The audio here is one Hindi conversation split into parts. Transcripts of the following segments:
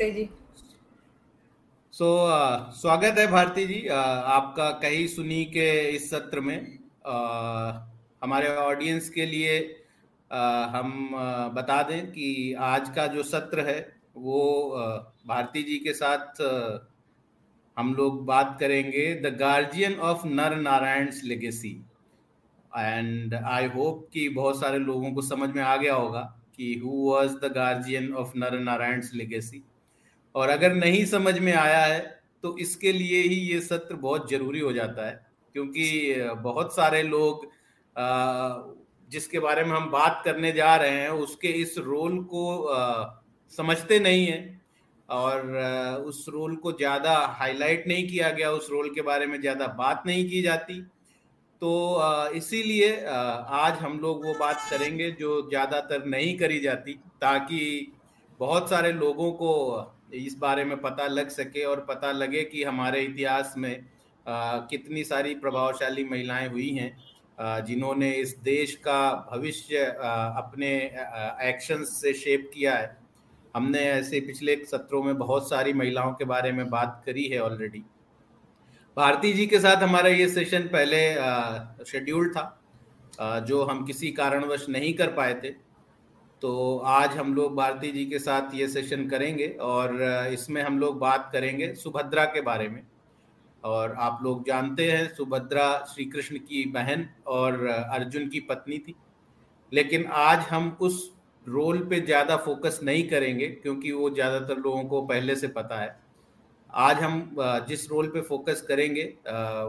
नमस्ते जी। सो so, uh, स्वागत है भारती जी। Uh, आपका कही सुनी के इस सत्र में। Uh, हमारे ऑडियंस के लिए uh, हम uh, बता दें कि आज का जो सत्र है वो uh, भारती जी के साथ uh, हम लोग बात करेंगे the guardian of Nar Narayan legacy and I hope कि बहुत सारे लोगों को समझ में आ गया होगा कि who was the guardian of Nar Narayan legacy और अगर नहीं समझ में आया है तो इसके लिए ही ये सत्र बहुत ज़रूरी हो जाता है, क्योंकि बहुत सारे लोग जिसके बारे में हम बात करने जा रहे हैं, उसके इस रोल को समझते नहीं है और उस रोल को ज़्यादा हाईलाइट नहीं किया गया, उस रोल के बारे में ज़्यादा बात नहीं की जाती। तो इसीलिए आज हम लोग वो बात करेंगे जो ज़्यादातर नहीं करी जाती, ताकि बहुत सारे लोगों को इस बारे में पता लग सके और पता लगे कि हमारे इतिहास में आ, कितनी सारी प्रभावशाली महिलाएँ हुई हैं जिन्होंने इस देश का भविष्य अपने एक्शन से शेप किया है। हमने ऐसे पिछले सत्रों में बहुत सारी महिलाओं के बारे में बात करी है ऑलरेडी भारती जी के साथ हमारा ये सेशन पहले शेड्यूल था जो हम किसी कारणवश नहीं कर पाए थे। तो आज हम लोग भारती जी के साथ ये सेशन करेंगे और इसमें हम लोग बात करेंगे सुभद्रा के बारे में। और आप लोग जानते हैं सुभद्रा श्री कृष्ण की बहन और अर्जुन की पत्नी थी। लेकिन आज हम उस रोल पे ज़्यादा फोकस नहीं करेंगे क्योंकि वो ज़्यादातर लोगों को पहले से पता है। आज हम जिस रोल पे फोकस करेंगे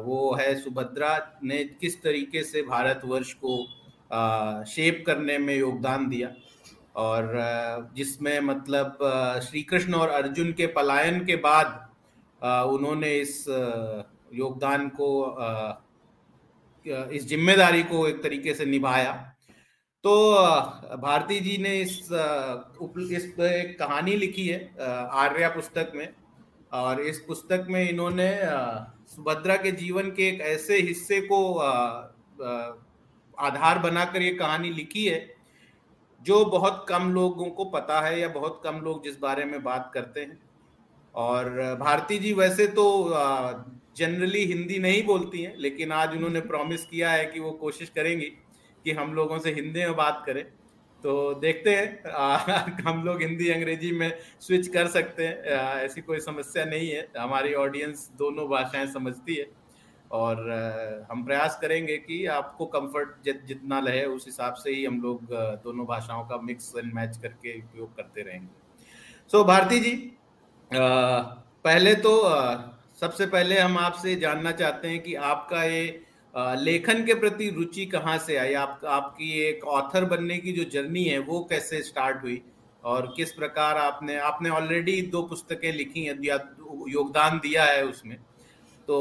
वो है सुभद्रा ने किस तरीके से भारतवर्ष को शेप करने में योगदान दिया। और जिसमें मतलब श्री कृष्ण और अर्जुन के पलायन के बाद उन्होंने इस योगदान को इस ज़िम्मेदारी को एक तरीके से निभाया। तो भारती जी ने इस इस एक कहानी लिखी है आर्या पुस्तक में। और इस पुस्तक में इन्होंने सुभद्रा के जीवन के एक ऐसे हिस्से को आधार बनाकर ये कहानी लिखी है। जो बहुत कम लोगों को पता है या बहुत कम लोग जिस बारे में बात करते हैं। और भारती जी वैसे तो जनरली हिंदी नहीं बोलती हैं लेकिन आज उन्होंने प्रॉमिस किया है कि वो कोशिश करेंगी कि हम लोगों से हिंदी में बात करें। तो देखते हैं आ, हम लोग हिंदी अंग्रेज़ी में स्विच कर सकते हैं ऐसी कोई समस्या नहीं है। हमारी ऑडियंस दोनों भाषाएँ समझती है। और हम प्रयास करेंगे कि आपको कंफर्ट जित, जितना लहे उस हिसाब से ही हम लोग दोनों भाषाओं का मिक्स एंड मैच करके उपयोग करते रहेंगे। सो so, भारती जी पहले तो सबसे पहले हम आपसे जानना चाहते हैं कि आपका ये लेखन के प्रति रुचि कहाँ से आई? आप आपकी एक ऑथर बनने की जो जर्नी है वो कैसे स्टार्ट हुई? और किस प्रकार आपने आपने ऑलरेडी दो पुस्तकें लिखी हैं योगदान दिया है उसमें? तो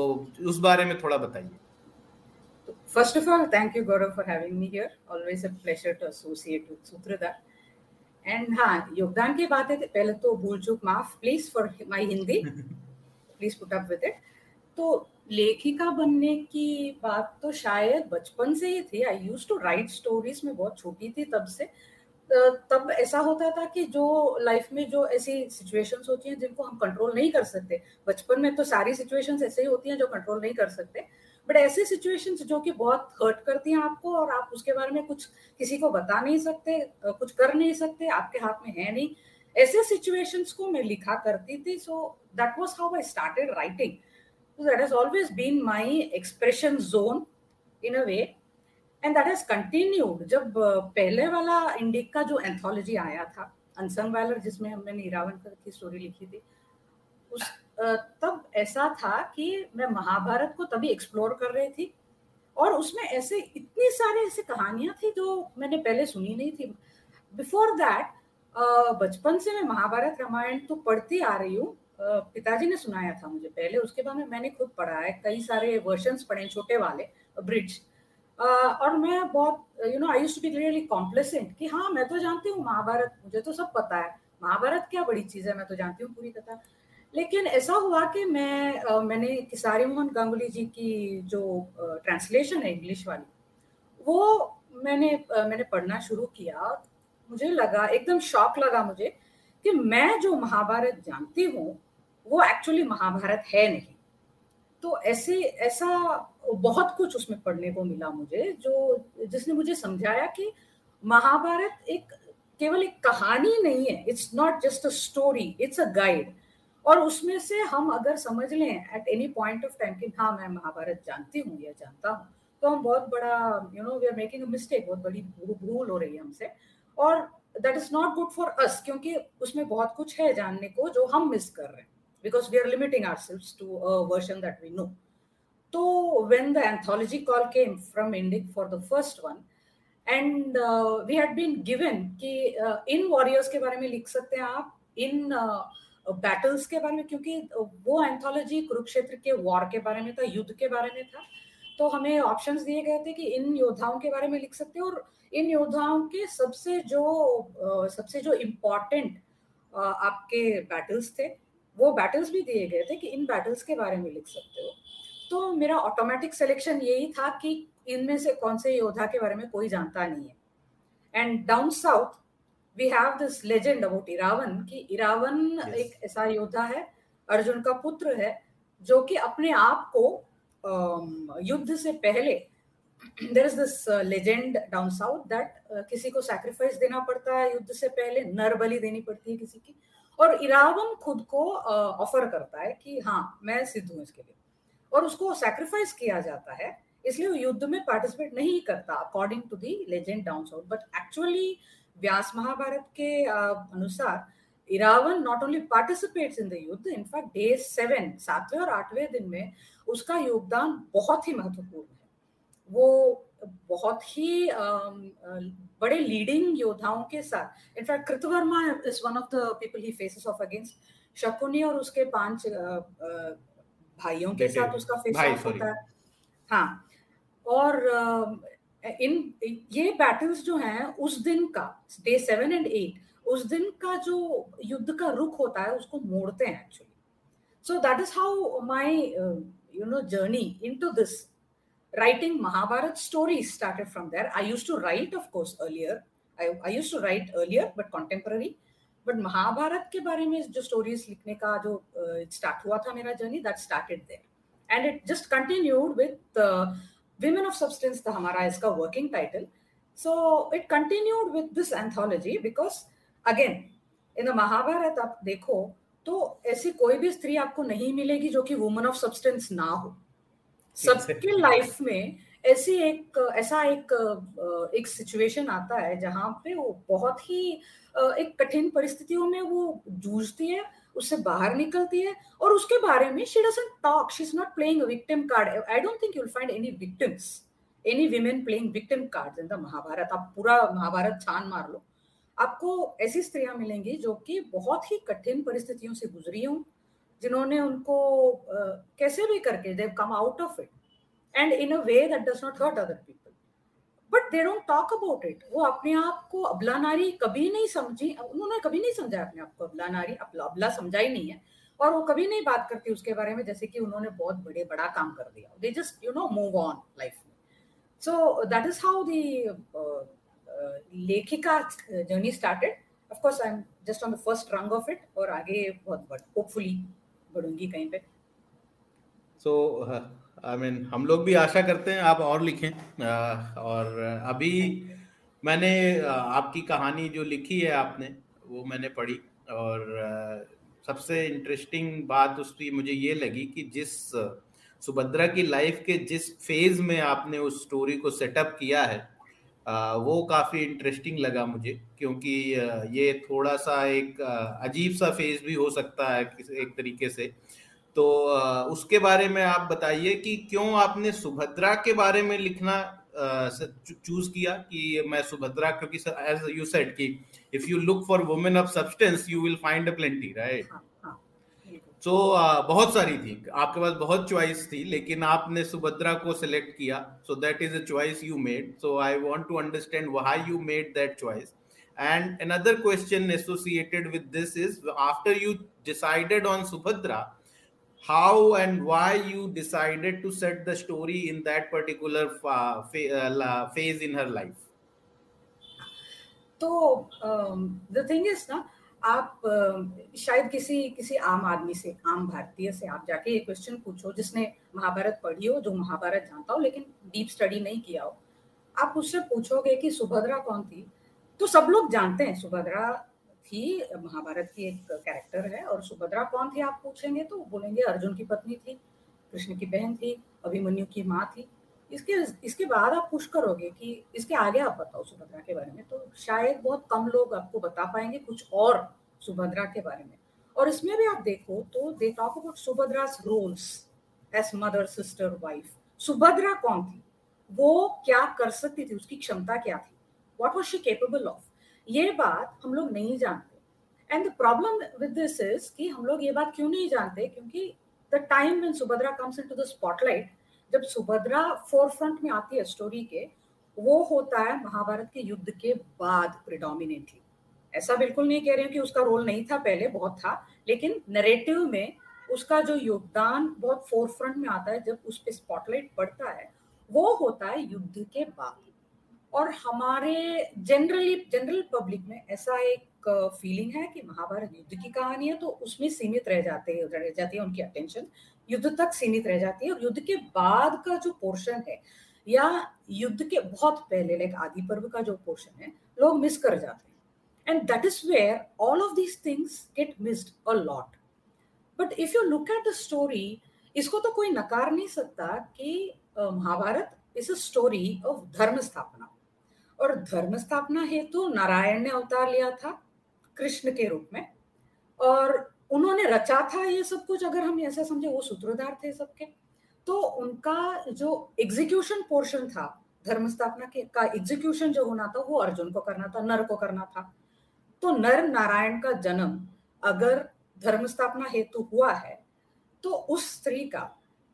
उस बारे में थोड़ा बताइए। First of all thank you Gaurav for having me here always a pleasure to associate with Sutradhar and हाँ योगदान की बात है पहले तो भूल चूक माफ़ please for my Hindi please put up with it तो लेखिका बनने की बात तो शायद बचपन से ही थी। I use to write stories में बहुत छोटी थी तब से। तब ऐसा होता था कि जो लाइफ में जो ऐसी सिचुएशंस होती हैं जिनको हम कंट्रोल नहीं कर सकते। बचपन में तो सारी सिचुएशंस ऐसे ही होती हैं जो कंट्रोल नहीं कर सकते। बट ऐसे सिचुएशंस जो कि बहुत हर्ट करती हैं आपको और आप उसके बारे में कुछ किसी को बता नहीं सकते कुछ कर नहीं सकते, आपके हाथ में है नहीं। ऐसे सिचुएशंस को मैं लिखा करती थी so that was how I started writing that has always been my expression zone in a way. And that has continued जब पहले वाला इंडिक का जो एंथोलॉजी आया था अनसंग वैलर जिसमें हमने नीरावन की स्टोरी लिखी थी, उस तब ऐसा था कि मैं महाभारत को तभी एक्सप्लोर कर रही थी और उसमें ऐसे इतनी सारी ऐसी कहानियाँ थी जो मैंने पहले सुनी नहीं थी। बिफोर दैट बचपन से मैं महाभारत रामायण तो पढ़ती आ रही हूँ। पिताजी ने सुनाया था मुझे पहले, उसके बाद में मैंने खुद पढ़ा है। कई सारे वर्जन पढ़े छोटे वाले ब्रिड्ज और मैं बहुत you know I to be really complacent कि हाँ मैं तो जानती हूँ महाभारत मुझे तो सब पता है। महाभारत क्या बड़ी चीज़ है मैं तो जानती हूँ पूरी कथा। लेकिन ऐसा हुआ कि मैं uh, मैंने किसारी मोहन गांगुली जी की जो ट्रांसलेशन है इंग्लिश वाली वो मैंने uh, मैंने पढ़ना शुरू किया। मुझे लगा एकदम शॉक लगा मुझे कि मैं जो महाभारत जानती हूँ वो एक्चुअली महाभारत है नहीं। तो ऐसे ऐसा बहुत कुछ उसमें पढ़ने को मिला मुझे, जो जिसने मुझे समझाया कि महाभारत एक केवल एक कहानी नहीं है it's not just a story it's a guide और उसमें से हम अगर समझ लें at any point of time कि हाँ मैं महाभारत जानती हूँ या जानता हूँ तो हम बहुत बड़ा you know we are making a mistake बहुत बड़ी भूल हो रही है हमसे। और that is not good for us क्योंकि उसमें बहुत कुछ है जानने को जो हम मिस कर रहे हैं because we are limiting ourselves to version that we know तो when the anthology call came from Indic for the first one and we had been given कि इन वॉरियर्स के बारे में लिख सकते हैं आप इन बैटल्स के बारे में क्योंकि वो एंथोलॉजी कुरुक्षेत्र के वॉर के बारे में था युद्ध के बारे में था तो हमें ऑप्शंस दिए गए थे कि इन योद्धाओं के बारे में लिख सकते हैं और इन योद्धाओं के सबसे जो सबसे जो इम्पोर्टेंट आपके बैटल्स थे वो बैटल्स भी दिए गए थे कि इन बैटल्स के बारे में लिख सकते हो तो मेरा ऑटोमेटिक सिलेक्शन यही था कि इनमें से कौन से योद्धा के बारे में कोई जानता नहीं है। And down south we have this legend about Iravan कि इरावन yes. एक ऐसा योद्धा है अर्जुन का पुत्र है जो कि अपने आप को युद्ध से पहले there is this legend down south that किसी को सैक्रिफाइस देना पड़ता है युद्ध से पहले नर बलि देनी पड़ती है किसी की। और इरावन खुद को ऑफ़र uh, करता है कि हाँ मैं सिद्ध हूँ इसके लिए। और उसको सैक्रिफाइस किया जाता है, इसलिए वो युद्ध में पार्टिसिपेट नहीं करता according to the legend down south but actually Vyas Mahabharata के अनुसार Iravan not only participates in the युद्ध इनफैक्ट डे सेवन सातवें और आठवें दिन में उसका योगदान बहुत ही महत्वपूर्ण है। वो बहुत ही बड़े लीडिंग योद्धाओं के साथ in fact Kritavarma is one of the people he faces off against Shakuni और उसके पाँच भाइयों के साथ उसका फेस ऑफ़ होता है। हाँ और इन ये बैटल्स जो हैं उस दिन का डे सेवन एंड एट उस दिन का जो युद्ध का रुख होता है उसको मोड़ते हैं actually so that is how my you know journey into this writing Mahabharata story started from there I use to write of course earlier I use to write earlier but contemporary but Mahabharata के बारे में जो स्टोरीज लिखने का जो स्टार्ट uh, हुआ था मेरा journey that started there and it just continued with women of substance था हमारा इसका working title so it continued with this anthology because again in the Mahabharata आप देखो तो ऐसी कोई भी स्त्री आपको नहीं मिलेगी जो कि वुमन ऑफ़ सब्सटेंस ना हो। सबके लाइफ में ऐसी एक, ऐसा एक एक सिचुएशन आता है जहाँ पे वो बहुत ही एक कठिन परिस्थितियों में वो जूझती है, उससे बाहर निकलती है और उसके बारे में she doesn't talk she is not playing victim card I don't think you will find any victims any women playing victim card in the Mahabharata आप पूरा महाभारत छान मार लो। आपको ऐसी स्त्रियाँ मिलेंगी जो कि बहुत ही कठिन परिस्थितियों से गुजरी हूँ, जिन्होंने उनको कैसे भी करके they come out of it and in a way that does not hurt other people but they don't talk about it वो अपने आप को अबला नारी कभी नहीं समझी। उन्होंने कभी नहीं समझा अपने आप को अबला नारी। अबला समझा ही नहीं है। और वो कभी नहीं बात करती उसके बारे में, जैसे कि उन्होंने बहुत बड़े, बड़ा काम कर दिया। They just you know move on life में। So that is how the लेखिका journey started off I am just on the first rung of it और आगे बहुत होपफुली बढ़ूँगी कहीं पे। सो आई मीन हम लोग भी आशा करते हैं आप और लिखें। और अभी मैंने आपकी कहानी जो लिखी है आपने, वो मैंने पढ़ी। और सबसे इंटरेस्टिंग बात उसकी मुझे ये लगी कि जिस सुभद्रा की लाइफ के जिस फ़ेज़ में आपने उस स्टोरी को सेटअप किया है वो काफ़ी इंटरेस्टिंग लगा मुझे। क्योंकि ये थोड़ा सा एक अजीब सा फ़ेज़ भी हो सकता है एक तरीके से। तो उसके बारे में आप बताइए कि क्यों आपने सुभद्रा के बारे में लिखना चूज़ किया कि मैं सुभद्रा क्योंकि एज यू सेड कि if you look for women of substance you will find a plenty right so uh, बहुत सारी थी। आपके पास बहुत चॉइस थी लेकिन आपने सुभद्रा को सिलेक्ट किया। So that is a choice you made so I want to understand why you made that choice and another question associated with this is after you decided on subhadra how and why you decided to set the story in that particular phase in her life? um, the thing is na आप शायद किसी किसी आम आदमी से आम भारतीय से आप जाके ये क्वेश्चन पूछो जिसने महाभारत पढ़ी हो जो महाभारत जानता हो लेकिन डीप स्टडी नहीं किया हो। आप उससे पूछोगे कि सुभद्रा कौन थी? तो सब लोग जानते हैं सुभद्रा थी महाभारत की एक कैरेक्टर है और सुभद्रा कौन थी आप पूछेंगे तो बोलेंगे अर्जुन की पत्नी थी, कृष्ण की बहन थी, अभिमन्यु की माँ थी। इसके इसके बाद आप पुश करोगे कि इसके आगे आप बताओ सुभद्रा के बारे में तो शायद बहुत कम लोग आपको बता पाएँगे कुछ और सुभद्रा के बारे में। और इसमें भी आप देखो तो they talk about Subhadra roles as mother sister wife Subhadra कौन थी? वो क्या कर सकती थी? उसकी क्षमता क्या थी? What was she capable of ये बात हम लोग नहीं जानते। And the problem with this is कि हम लोग ये बात क्यों नहीं जानते? क्योंकि the time when Subhadra comes into the spotlight जब सुभद्रा फोर फ्रंट में आती है स्टोरी के, वो होता है महाभारत के युद्ध के बाद प्रिडोमिनेटली ऐसा बिल्कुल नहीं कह रही हूँ कि उसका रोल नहीं था पहले, बहुत था, लेकिन नरेटिव में उसका जो योगदान बहुत फोर फ्रंट में आता है, जब उस पर स्पॉटलाइट पड़ता है, वो होता है युद्ध के बाद। और हमारे जनरली जनरल पब्लिक में ऐसा एक फीलिंग है कि महाभारत युद्ध की कहानी है तो उसमें सीमित रह जाते हैं, रह जाती है उनकी अटेंशन युद्ध तक सीमित रह जाती है और युद्ध के बाद का जो पोर्शन है, या युद्ध के बहुत पहले लाइक आदि पर्व का जो पोर्शन है, लोग मिस कर जाते हैं। And that is where all of these things get missed a lot but if you look at the story इसको तो कोई नकार नहीं सकता कि Mahabharata is a story of dharma sthapana. और धर्म स्थापना हेतु नारायण ने अवतार लिया था, कृष्ण के रूप में। और उन्होंने रचा था ये सब कुछ, अगर हम ऐसा समझे, वो सूत्रधार थे सबके। तो उनका जो एग्जीक्यूशन पोर्शन था, धर्म स्थापना के, का एग्जीक्यूशन जो होना था, वो अर्जुन को करना था, नर को करना था। तो नर नारायण का जन्म अगर धर्म स्थापना हेतु हुआ है तो उस स्त्री का,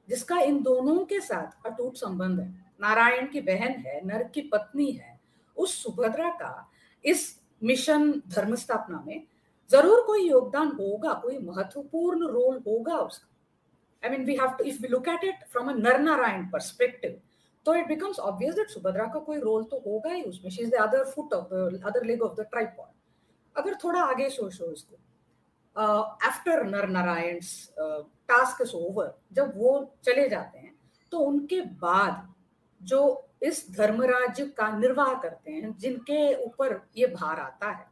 जिसका इन दोनों के साथ अटूट संबंध है, नारायण की बहन है, नर की पत्नी है उस सुभद्रा का इस मिशन धर्म स्थापना में ज़रूर कोई योगदान होगा, कोई महत्वपूर्ण रोल होगा उसका। I mean we have to if we look at it from a Nara Narayana perspective तो it becomes obvious that Subhadra का कोई रोल तो होगा ही उसमें। She is the other foot of the other leg of the tripod अगर थोड़ा आगे सोचो इसको आफ्टर नर नारायण टास्क ओवर जब वो चले जाते हैं तो उनके बाद जो इस धर्मराज्य का निर्वाह करते हैं जिनके ऊपर ये भार आता है।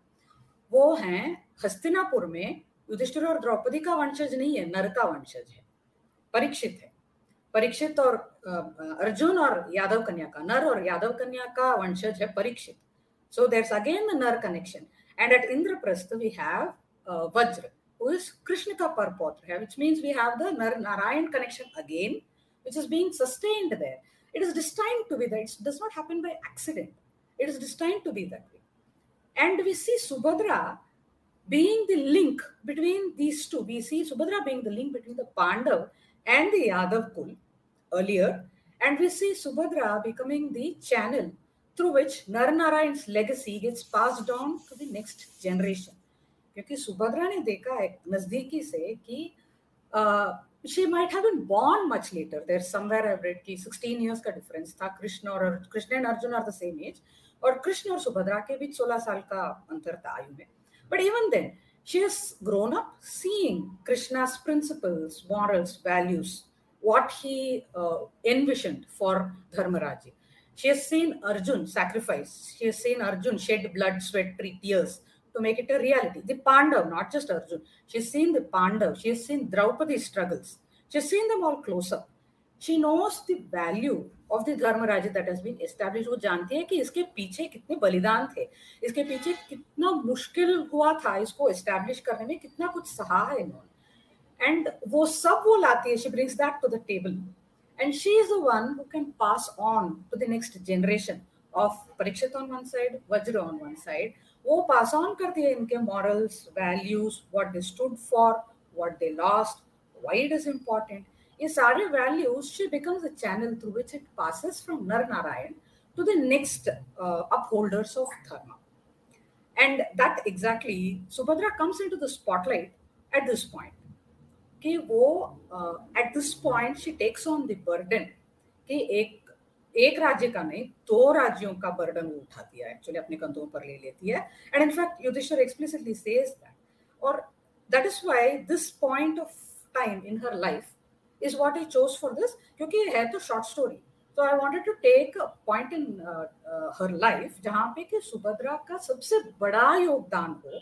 वो हैं हस्तिनापुर में युधिष्ठिर और द्रौपदी का वंशज नहीं है नर का वंशज है। परीक्षित है। परीक्षित और अर्जुन और यादव कन्या का नर और यादव कन्या का वंशज है Parikshit. So there again Nara connection and at Indraprastha we have Vajra who is Krishna ka parpotra, which means we have the Nar Narayan connection again, which is being sustained. It is destined to be that. It does not happen by accident. It is destined to be that way. And we see Subhadra being the link between these two. We see Subhadra being the link between the Pandav and the Yadav Kul earlier. And we see Subhadra becoming the channel through which Naranarayan's legacy gets passed on to the next generation. क्योंकि सुभद्रा ने देखा है नजदीकी से कि she might have been born much later. There's somewhere I've read कि 16 years का difference था कृष्ण और Krishna and Arjun are the same age और कृष्ण और सुभद्रा के बीच 16 साल का अंतर था आयु में but even then she has grown up seeing Krishna's principles morals values what he uh, envisioned for Dharmaraji she has seen Arjun sacrifice she has seen Arjun shed blood sweat tears to make it a reality. The Pandav, not just Arjun. She's seen the Pandav. She has seen Draupadi's struggles. She's seen them all close up. She knows the value of the Dharmaraja that has been established. वो जानती है कि इसके पीछे कितने बलिदान थे इसके पीछे कितना मुश्किल हुआ था इसको एस्टेब्लिश करने में कितना कुछ सहा है इन्होंने एंड वो सब वो लाती है she brings that to the table and she is the one who can pass on to the next generation of Parikshit on one side, Vajra on one side, वो पास ऑन करती है इनके morals values what they stood for what they lost why it is important ये सारे values she becomes a channel through which it passes from Nara Narayana to the next upholders of dharma and that exactly Subhadra comes into the spotlight at this point कि वो at this point she takes on the burden कि एक एक राज्य का नहीं, दो राज्यों का बर्डन वो उठाती है एक्चुअली अपने कंधों पर ले लेती है। And in fact Yudhishthira explicitly says that और that is why this point of time in her life is what I chose for this क्योंकि है तो शॉर्ट स्टोरी तो I wanted to take a point in her life जहाँ पे कि सुभद्रा का सबसे बड़ा योगदान हो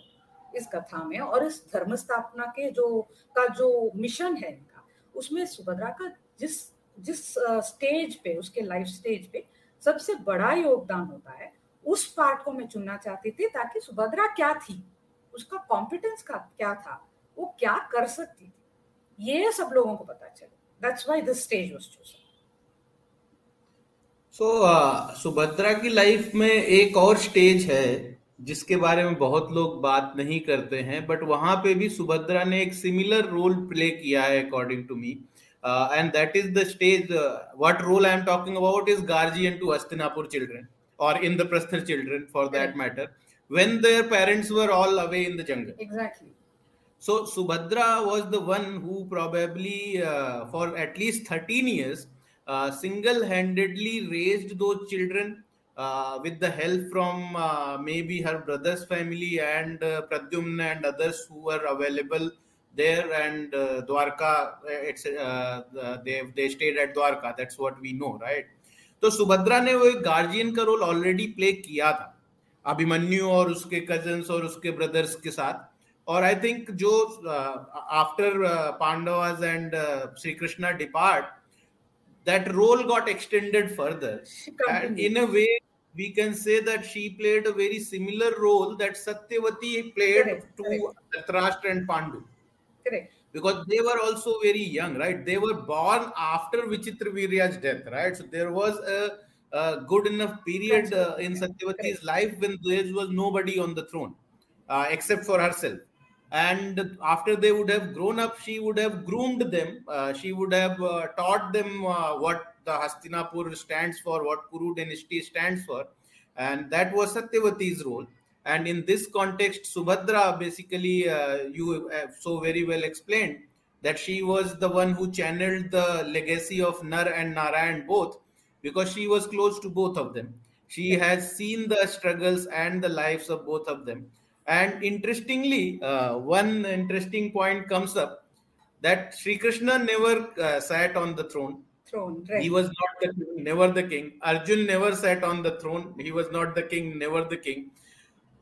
इस कथा में और इस धर्म स्थापना के जो, का जो मिशन है इनका, उसमें सुभद्रा का जिस जिस स्टेज पे, उसके लाइफ स्टेज पे सबसे बड़ा योगदान होता है, उस पार्ट को मैं चुनना चाहती थी ताकि सुभद्रा क्या थी, उसका कॉम्पिटेंस का, क्या था, वो क्या कर सकती थी। ये सब लोगों को पता चले। That's why this stage was chosen so Subhadra की लाइफ में एक और स्टेज है, जिसके बारे में बहुत लोग बात नहीं करते हैं बट वहाँ पे भी सुभद्रा ने एक सिमिलर रोल प्ले किया है according to me Uh, and that is the stage. Uh, what role I am talking about is guardian to Astinapur children, or in the Prastha children for that right. matter, when their parents were all away in the jungle. Exactly. So Subhadra was the one who probably, uh, for at least 13 years, uh, single-handedly raised those children uh, with the help from uh, maybe her brother's family and Pradyumna and others who were available there and uh, Dwarka it's uh, they they stayed at Dwarka that's what we know right तो सुभद्रा ने वो एक गार्जियन का रोल ऑलरेडी प्ले किया था अभिमन्यु और उसके कजन्स और उसके ब्रदर्स के साथ और आई थिंक जो after Pandavas and Shri Krishna depart that role got extended further. And in a way, we can say that she played a very similar role that Satyavati played correct, to Dhritarashtra and Pandu. Correct. Because they were also very young, right? They were born after Vichitravirya's death, right? So there was a, a good enough period uh, in Satyavati's life when there was nobody on the throne uh, except for herself and after they would have grown up she would have groomed them uh, she would have uh, taught them uh, what the hastinapur stands for what kuru dynasty stands for and that was satyavati's role and in this context subhadra basically uh, you have so very well explained that she was the one who channeled the legacy of nar and narayan both because she was close to both of them she has seen the struggles and the lives of both of them and interestingly, uh, one interesting point comes up that Sri Krishna never uh, sat on the throne. Throne, right. He was not the never the king. Arjun never sat on the throne. He was not the king, never the king.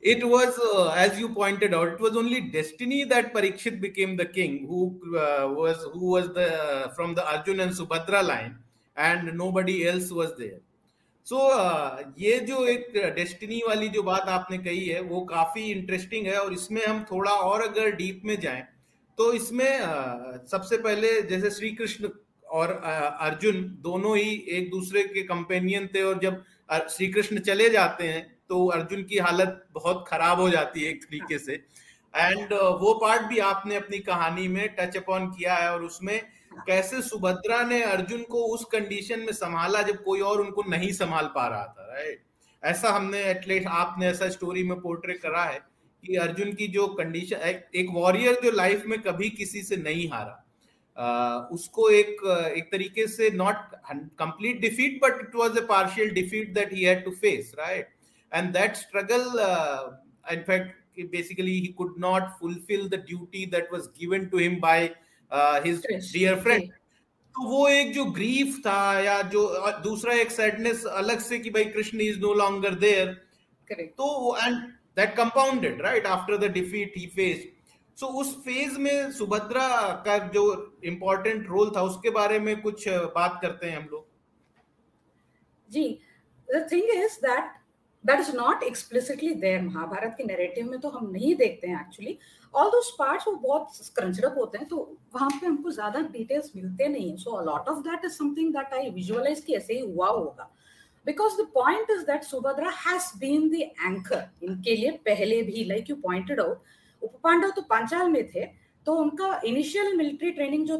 It was, uh, as you pointed out, it was only destiny that Parikshit became the king, who uh, was who was the from the Arjun and Subhadra line, and nobody else was there. So so, ये जो एक डेस्टिनी वाली जो बात आपने कही है वो काफ़ी इंटरेस्टिंग है और इसमें हम थोड़ा और अगर डीप में जाएँ तो इसमें सबसे पहले जैसे श्री कृष्ण और अर्जुन दोनों ही एक दूसरे के कंपेनियन थे और जब श्री कृष्ण चले जाते हैं तो अर्जुन की हालत बहुत खराब हो जाती है एक तरीके से। एंड वो पार्ट भी आपने अपनी कहानी में टच अपॉन किया है और उसमें कैसे सुभद्रा ने अर्जुन को उस कंडीशन में संभाला जब कोई और उनको नहीं संभाल पा रहा था राइट ऐसा हमने एटलीस्ट आपने ऐसा स्टोरी में पोर्ट्रे करा है कि अर्जुन की जो कंडीशन एक, वॉरियर जो लाइफ में कभी किसी से नहीं हारा। Uh, उसको एक एक तरीके से not complete defeat but it was a partial defeat that he had to face right and that struggle in fact basically he could not fulfill the duty that was given to him by his dear friend तो वो एक जो ग्रीफ था या जो दूसरा एक सैडनेस अलग से कि भाई Krishna is no longer there तो and that compounded right after the defeat he face so उस फ़ेज़ में सुभद्रा का जो इंपॉर्टेंट रोल था उसके बारे में कुछ बात करते हैं हम लोग। जी the thing is that that is not explicitly there Mahabharata के नैरेटिव में तो हम नहीं देखते हैं एक्चुअली ऑल दोस पार्ट्स वो बहुत स्क्रंचड अप होते हैं तो वहाँ पे हमको ज़्यादा डिटेल्स मिलते नहीं so a lot of that is something that I visualise कि ऐसे ही हुआ होगा. Because the point is that Subhadra has been the anchor इनके लिए पहले भी like you pointed out Upapandava तो पांचाल में थे तो उनका इनिशियल मिलिट्री ट्रेनिंग जो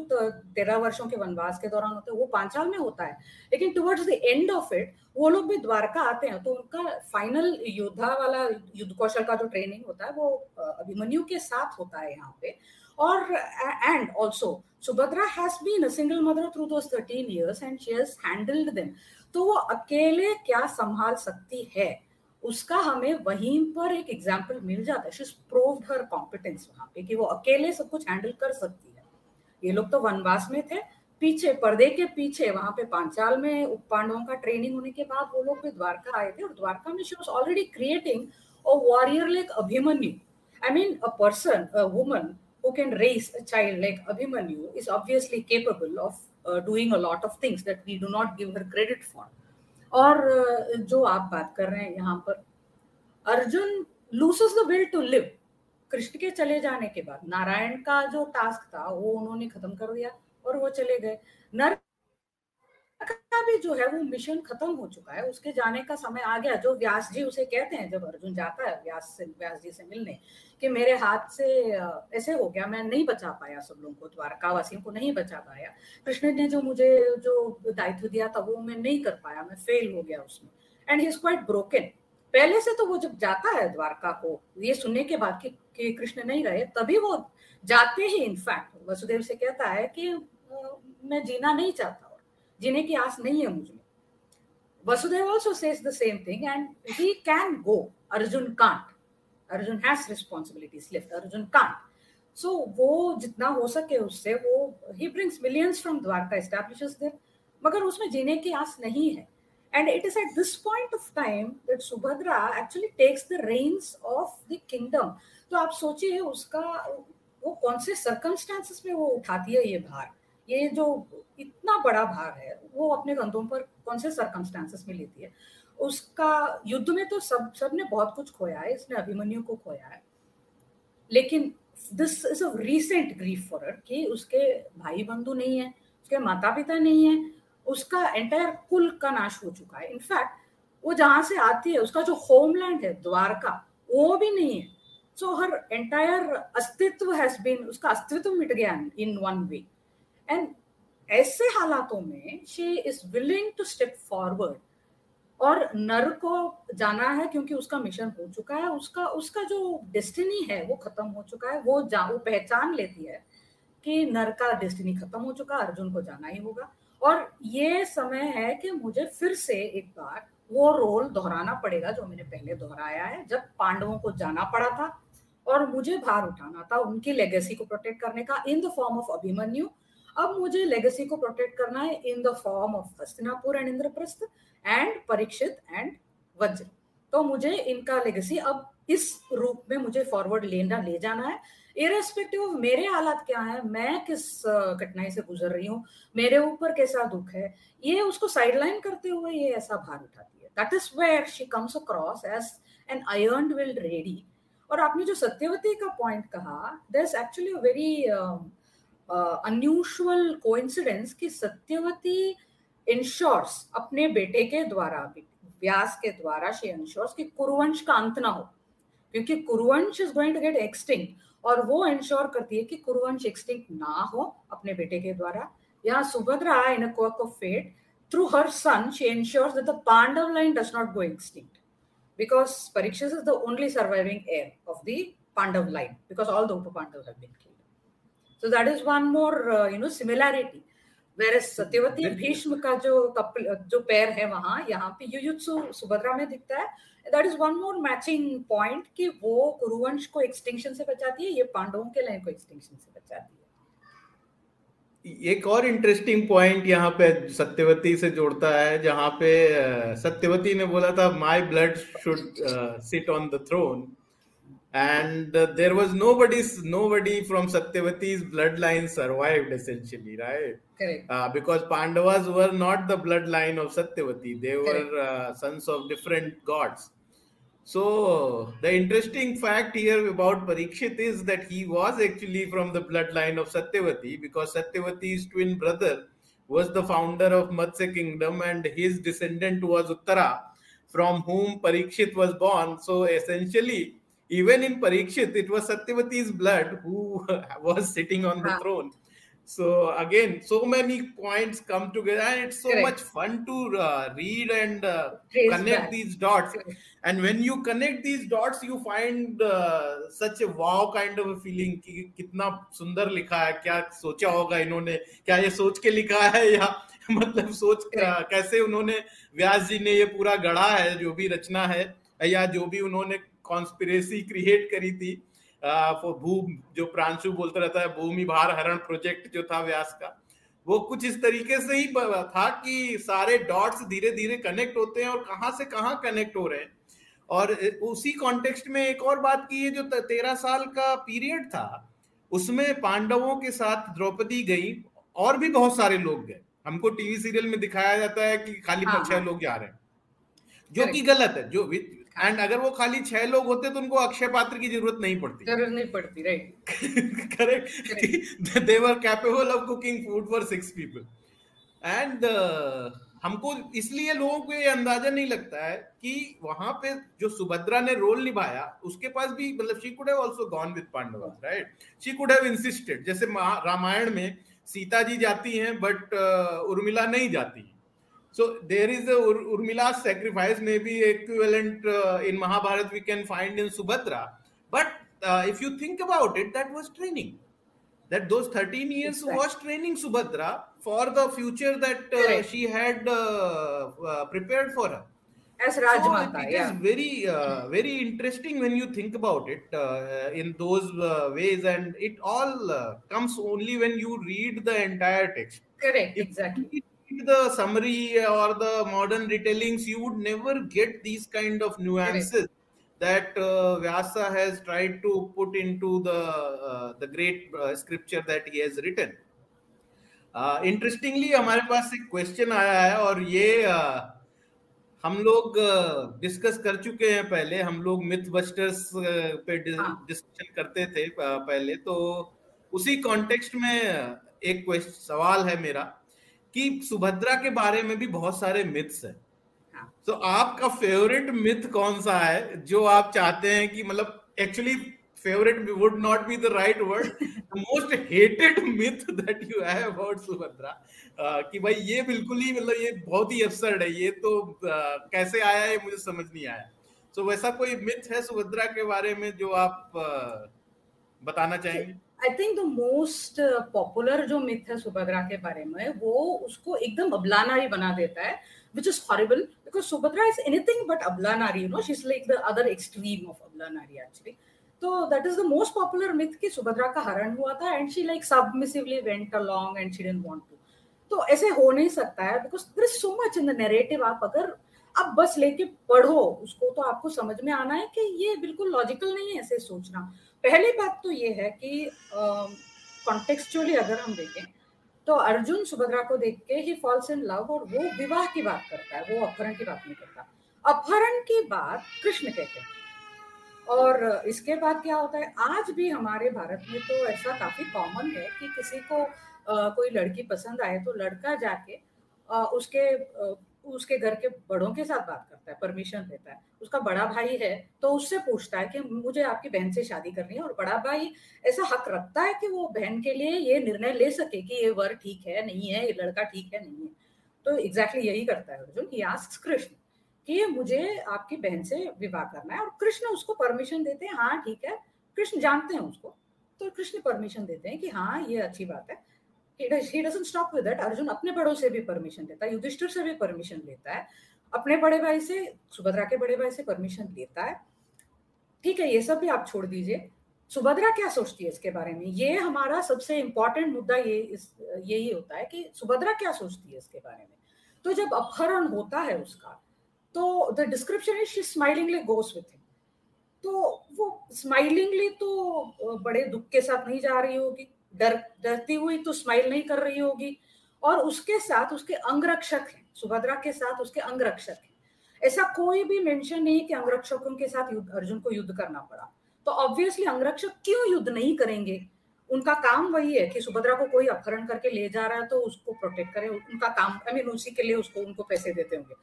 तेरह वर्षों के वनवास के दौरान होता है, वो पाँच साल में होता है। लेकिन towards the end of it वो लोग भी द्वारका आते हैं तो उनका फाइनल योद्धा वाला युद्ध कौशल का जो ट्रेनिंग होता है, वो अभिमन्यु के साथ होता है यहाँ पे। और and also Subhadra has been a single mother through those thirteen years and she has handled them तो वो अकेले क्या संभाल सकती है? उसका हमें वहीं पर एक एग्ज़ाम्पल मिल जाता है। प्रूव्ड हर कॉम्पिटेंस वहाँ पे कि वो अकेले सब कुछ हैंडल कर सकती है। ये लोग तो वनवास में थे पीछे पर्दे के पीछे वहाँ पे पांचाल में पांडवों का ट्रेनिंग होने के बाद वो लोग द्वारका आए थे और द्वारका में she was already creating a warrior like Abhimanyu. I mean a person a woman who can raise a child like Abhimanyu obviously capable of uh, doing a lot of things that we do not give her credit for. और जो आप बात कर रहे हैं यहाँ पर, Arjun loses the will to live Krishna के चले जाने के बाद, नारायण का जो टास्क था, वो उन्होंने खत्म कर दिया और वो चले गए। नर का भी जो है वो मिशन खत्म हो चुका है। उसके जाने का समय आ गया। जो व्यास जी उसे कहते हैं जब अर्जुन जाता है व्यास से व्यास जी से मिलने कि मेरे हाथ से ऐसे हो गया मैं नहीं बचा पाया सब लोगों को द्वारकावासियों को नहीं बचा पाया। कृष्ण ने जो मुझे जो दायित्व दिया था वो मैं नहीं कर पाया मैं फेल हो गया उसमें। And he is quite broken पहले से तो वो जब जाता है द्वारका को ये सुनने के बाद कि, कृष्ण नहीं रहे तभी वो जाते ही इनफैक्ट वसुदेव से कहता है कि मैं जीना नहीं चाहता। जीने की आस नहीं है मुझे Vasudev also says the same thing and he can go Arjun can't Arjun has responsibilities left Arjun can't so वो जितना हो सके उससे वो he brings millions from Dwarka establishes there मगर उसमें जीने की आस नहीं है। And it is at this point of time that Subhadra actually takes the reins of the kingdom तो आप सोचिए उसका, वो कौन से सर्कमस्टांसिस में वो उठाती है ये भार? ये जो इतना बड़ा भार है, वो अपने कंधों पर कौन से सर्कमस्टांसिस में लेती है? उसका युद्ध में तो सब सबने बहुत कुछ खोया है, इसने अभिमन्यु को खोया है। लेकिन this is a recent grief for her कि उसके भाई बंधु नहीं है, उसके माता पिता नहीं है, उसका एंटायर कुल का नाश हो चुका है। इनफैक्ट वो जहाँ से आती है, उसका जो होमलैंड है, द्वारका, वो भी नहीं है। So her entire astitva has been उसका अस्तित्व मिट गया इन वन वे एंड ऐसे हालातों में she is willing to step forward और नर को जाना है क्योंकि उसका मिशन हो चुका है, उसका उसका जो डेस्टिनी है वो खत्म हो चुका है, वो जा, वो पहचान लेती है कि नर का डेस्टिनी खत्म हो चुका है अर्जुन को जाना ही होगा। और ये समय है कि मुझे फिर से एक बार वो रोल दोहराना पड़ेगा जो मैंने पहले दोहराया है, जब पांडवों को जाना पड़ा था। और मुझे भार उठाना था उनकी लेगेसी को प्रोटेक्ट करने का in the form of Abhimanyu. अब मुझे लेगेसी को प्रोटेक्ट करना है in the form of Hastinapur and Indraprastha and Parikshit and Vajra तो मुझे इनका लेगेसी अब इस रूप में मुझे फॉरवर्ड लेना, ले जाना है। इरेस्पेक्टिव मेरे हालात क्या है, मैं किस कठिनाई से गुजर रही हूँ, मेरे ऊपर कैसा दुख है, ये उसको साइडलाइन करते हुए ये ऐसा भार उठाती है। That is where she comes across as an iron willed lady और आपने जो सत्यवती का पॉइंट कहा there is actually very unusual coincidence की सत्यवती इंश्योर्स अपने बेटे के द्वारा, व्यास के द्वारा शे इंश्योर्स कि कुरुवंश का अंत ना हो। क्योंकि Kuruvansh is going to get extinct और वो इंश्योर करती है कि कुरुवंश एक्सटिंक ना हो अपने बेटे के द्वारा। यहाँ Subhadra in Kock of fate through her son she ensures that the Pandava line does not go extinct because Pariksha is the only surviving heir of the Pandava line because all the Upapandava have been killed so that is one more uh, you know similarity. Whereas Satyavati Bhishma का जो कपल जो पैर है वहाँ यहाँ पे युयुत्सु सुभद्रा में दिखता है। That is one more matching point कि वो कुरुवंश को एक्सटिंक्शन से बचाती है ये पांडवों के लाइन को एक्सटिंक्शन से बचाती है। एक और इंटरेस्टिंग पॉइंट यहाँ पे सत्यवती से जोड़ता है जहाँ पे सत्यवती ने बोला था my blood should sit on the throne and uh, there was nobody's nobody from Satyavati's bloodline survived essentially, right? Correct. Uh, because Pandavas were not the bloodline of Satyavati; they were uh, sons of different gods. So the interesting fact here about Parikshit is that he was actually from the bloodline of Satyavati because Satyavati's twin brother was the founder of Matsya kingdom and his descendant was Uttara from whom Parikshit was born. So essentially even in Parikshit, it was Satyavati's blood who was sitting on the throne. So again, so many points come together, and it's so Correct. much fun to uh, read and uh, connect back. these dots. Correct. And when you connect these dots, you find uh, such a wow kind of a feeling कि कितना सुंदर लिखा है क्या सोचा होगा इन्होंने क्या ये सोच के लिखा है या मतलब सोच कैसे उन्होंने व्यास जी ने ये पूरा गढ़ा है जो भी रचना है या जो भी उन्होंने कॉन्स्पिरेसी क्रिएट करी थी। भू जो प्रांशु बोलता रहता है भूमि भार हरण प्रोजेक्ट जो था व्यास का वो कुछ इस तरीके से ही था कि सारे डॉट्स धीरे धीरे कनेक्ट होते हैं और कहाँ से कहाँ कनेक्ट हो रहे हैं। और उसी कॉन्टेक्स्ट में एक और बात की है जो तेरह साल का पीरियड था उसमें पांडवों के साथ द्रौपदी गई और भी बहुत सारे लोग गए। हमको टीवी सीरियल में दिखाया जाता है कि खाली हाँ, छह हाँ। लोग जा रहे हैं। जो कि गलत है जो एंड अगर वो खाली छह लोग होते तो उनको अक्षय पात्र की ज़रूरत नहीं पड़ती। ज़रूरत नहीं पड़ती right correct they were capable of cooking food for six people and हमको इसलिए लोगों को ये अंदाज़ा नहीं लगता है कि वहाँ पे जो सुभद्रा ने रोल निभाया उसके पास भी मतलब she could have also gone with Pandava right she could have insisted जैसे रामायण में सीता जी जाती हैं बट uh, उर्मिला नहीं जाती। So there is a Ur- Urmila's sacrifice, maybe equivalent uh, in Mahabharata we can find in Subhadra. But uh, if you think about it, that was training. That those 13 years exactly. was training Subhadra for the future that uh, she had uh, uh, prepared for her. As Rajmata, so it, it yeah. is very, uh, very interesting when you think about it in those ways, and it all comes only when you read the entire text. Correct, if exactly the summary or the modern retellings, you would never get these kind of nuances that uh, Vyasa has tried to put into the uh, the great uh, scripture that he has written. Interestingly uh, हमारे पास एक क्वेश्चन आया है और ये uh, हम लोग डिस्कस uh, कर चुके हैं पहले हम लोग मिथ बस्टर्स पे डिस्कशन हाँ. करते थे पहले तो उसी कॉन्टेक्स्ट में एक सवाल है मेरा कि सुभद्रा के बारे में भी बहुत सारे मिथ्स है। तो आपका फेवरेट मिथ कौन सा है? जो आप चाहते हैं कि मतलब actually favourite would not be the right word most hated myth that you have about Subhadra. कि भाई ये बिल्कुल ही मतलब ये बहुत ही अफसर्ड है ये तो uh, कैसे आया है मुझे समझ नहीं आया। सो so, वैसा कोई मिथ है सुभद्रा के बारे में जो आप uh, बताना चाहेंगे? I think the most popular जो मिथ है सुभद्रा के बारे में, वो उसको एकदम अबला नारी बना देता है which is horrible because Subhadra is anything but abla nari no she is like the other extreme of abla nari actually तो that is the most popular myth कि सुभद्रा का हरण हुआ था and she like submissively went along and she didn't want to तो ऐसे हो नहीं सकता है because there is so much in the narrative आप अगर, आप बस लेके पढ़ो, उसको तो आपको समझ में आना है कि ये बिल्कुल लॉजिकल नहीं है ऐसे सोचना। पहली बात तो ये है कि कॉन्टेक्चुअली अगर हम देखें तो अर्जुन सुभद्रा को देख के ही फॉल्स इन लव और वो विवाह की बात करता है वो अपहरण की बात नहीं करता। अपहरण की बात कृष्ण कहते हैं। और इसके बाद क्या होता है आज भी हमारे भारत में तो ऐसा काफ़ी कॉमन है कि किसी को आ, कोई लड़की पसंद आए तो लड़का जाके आ, उसके उसके घर के बड़ों के साथ बात करता है परमिशन देता है। उसका बड़ा भाई है तो उससे पूछता है कि मुझे आपकी बहन से शादी करनी है और बड़ा भाई ऐसा हक रखता है कि वो बहन के लिए ये निर्णय ले सके कि ये वर ठीक है, नहीं है, ये लड़का ठीक है, नहीं है। तो एग्जैक्टली exactly यही करता है अर्जुन। आस्क कृष्ण कि मुझे आपकी बहन से विवाह करना है और कृष्ण उसको परमिशन देते हैं हाँ ठीक है। कृष्ण जानते हैं उसको तो कृष्ण परमिशन देते हैं कि हाँ ये अच्छी बात है। He doesn't stop with that Arjun अपने बड़ों से भी परमिशन लेता है, युधिष्ठिर से भी परमिशन लेता है। अपने बड़े भाई से, सुभद्रा के बड़े भाई से परमिशन लेता है। ठीक है, ये सब भी आप छोड़ दीजिए। सुभद्रा क्या सोचती है इसके बारे में? ये हमारा सबसे इंपॉर्टेंट मुद्दा ये इस, यही होता है कि सुभद्रा क्या सोचती है इसके बारे में? तो जब अपहरण होता है उसका तो the description is she smilingly goes with him तो वो स्माइलिंगली तो बड़े दुख के साथ नहीं जा रही होगी। डर, डरती हुई तो स्माइल नहीं कर रही होगी। और उसके साथ उसके अंगरक्षक हैं, सुभद्रा के साथ उसके अंगरक्षक हैं। ऐसा कोई भी मेंशन नहीं कि अंगरक्षकों के साथ युद्ध, अर्जुन को युद्ध करना पड़ा। तो ऑब्वियसली अंगरक्षक क्यों युद्ध नहीं करेंगे? उनका काम वही है कि सुभद्रा को कोई अपहरण करके ले जा रहा है तो उसको प्रोटेक्ट करे, उनका काम आई मीन उसी के लिए उसको, उनको पैसे देते होंगे।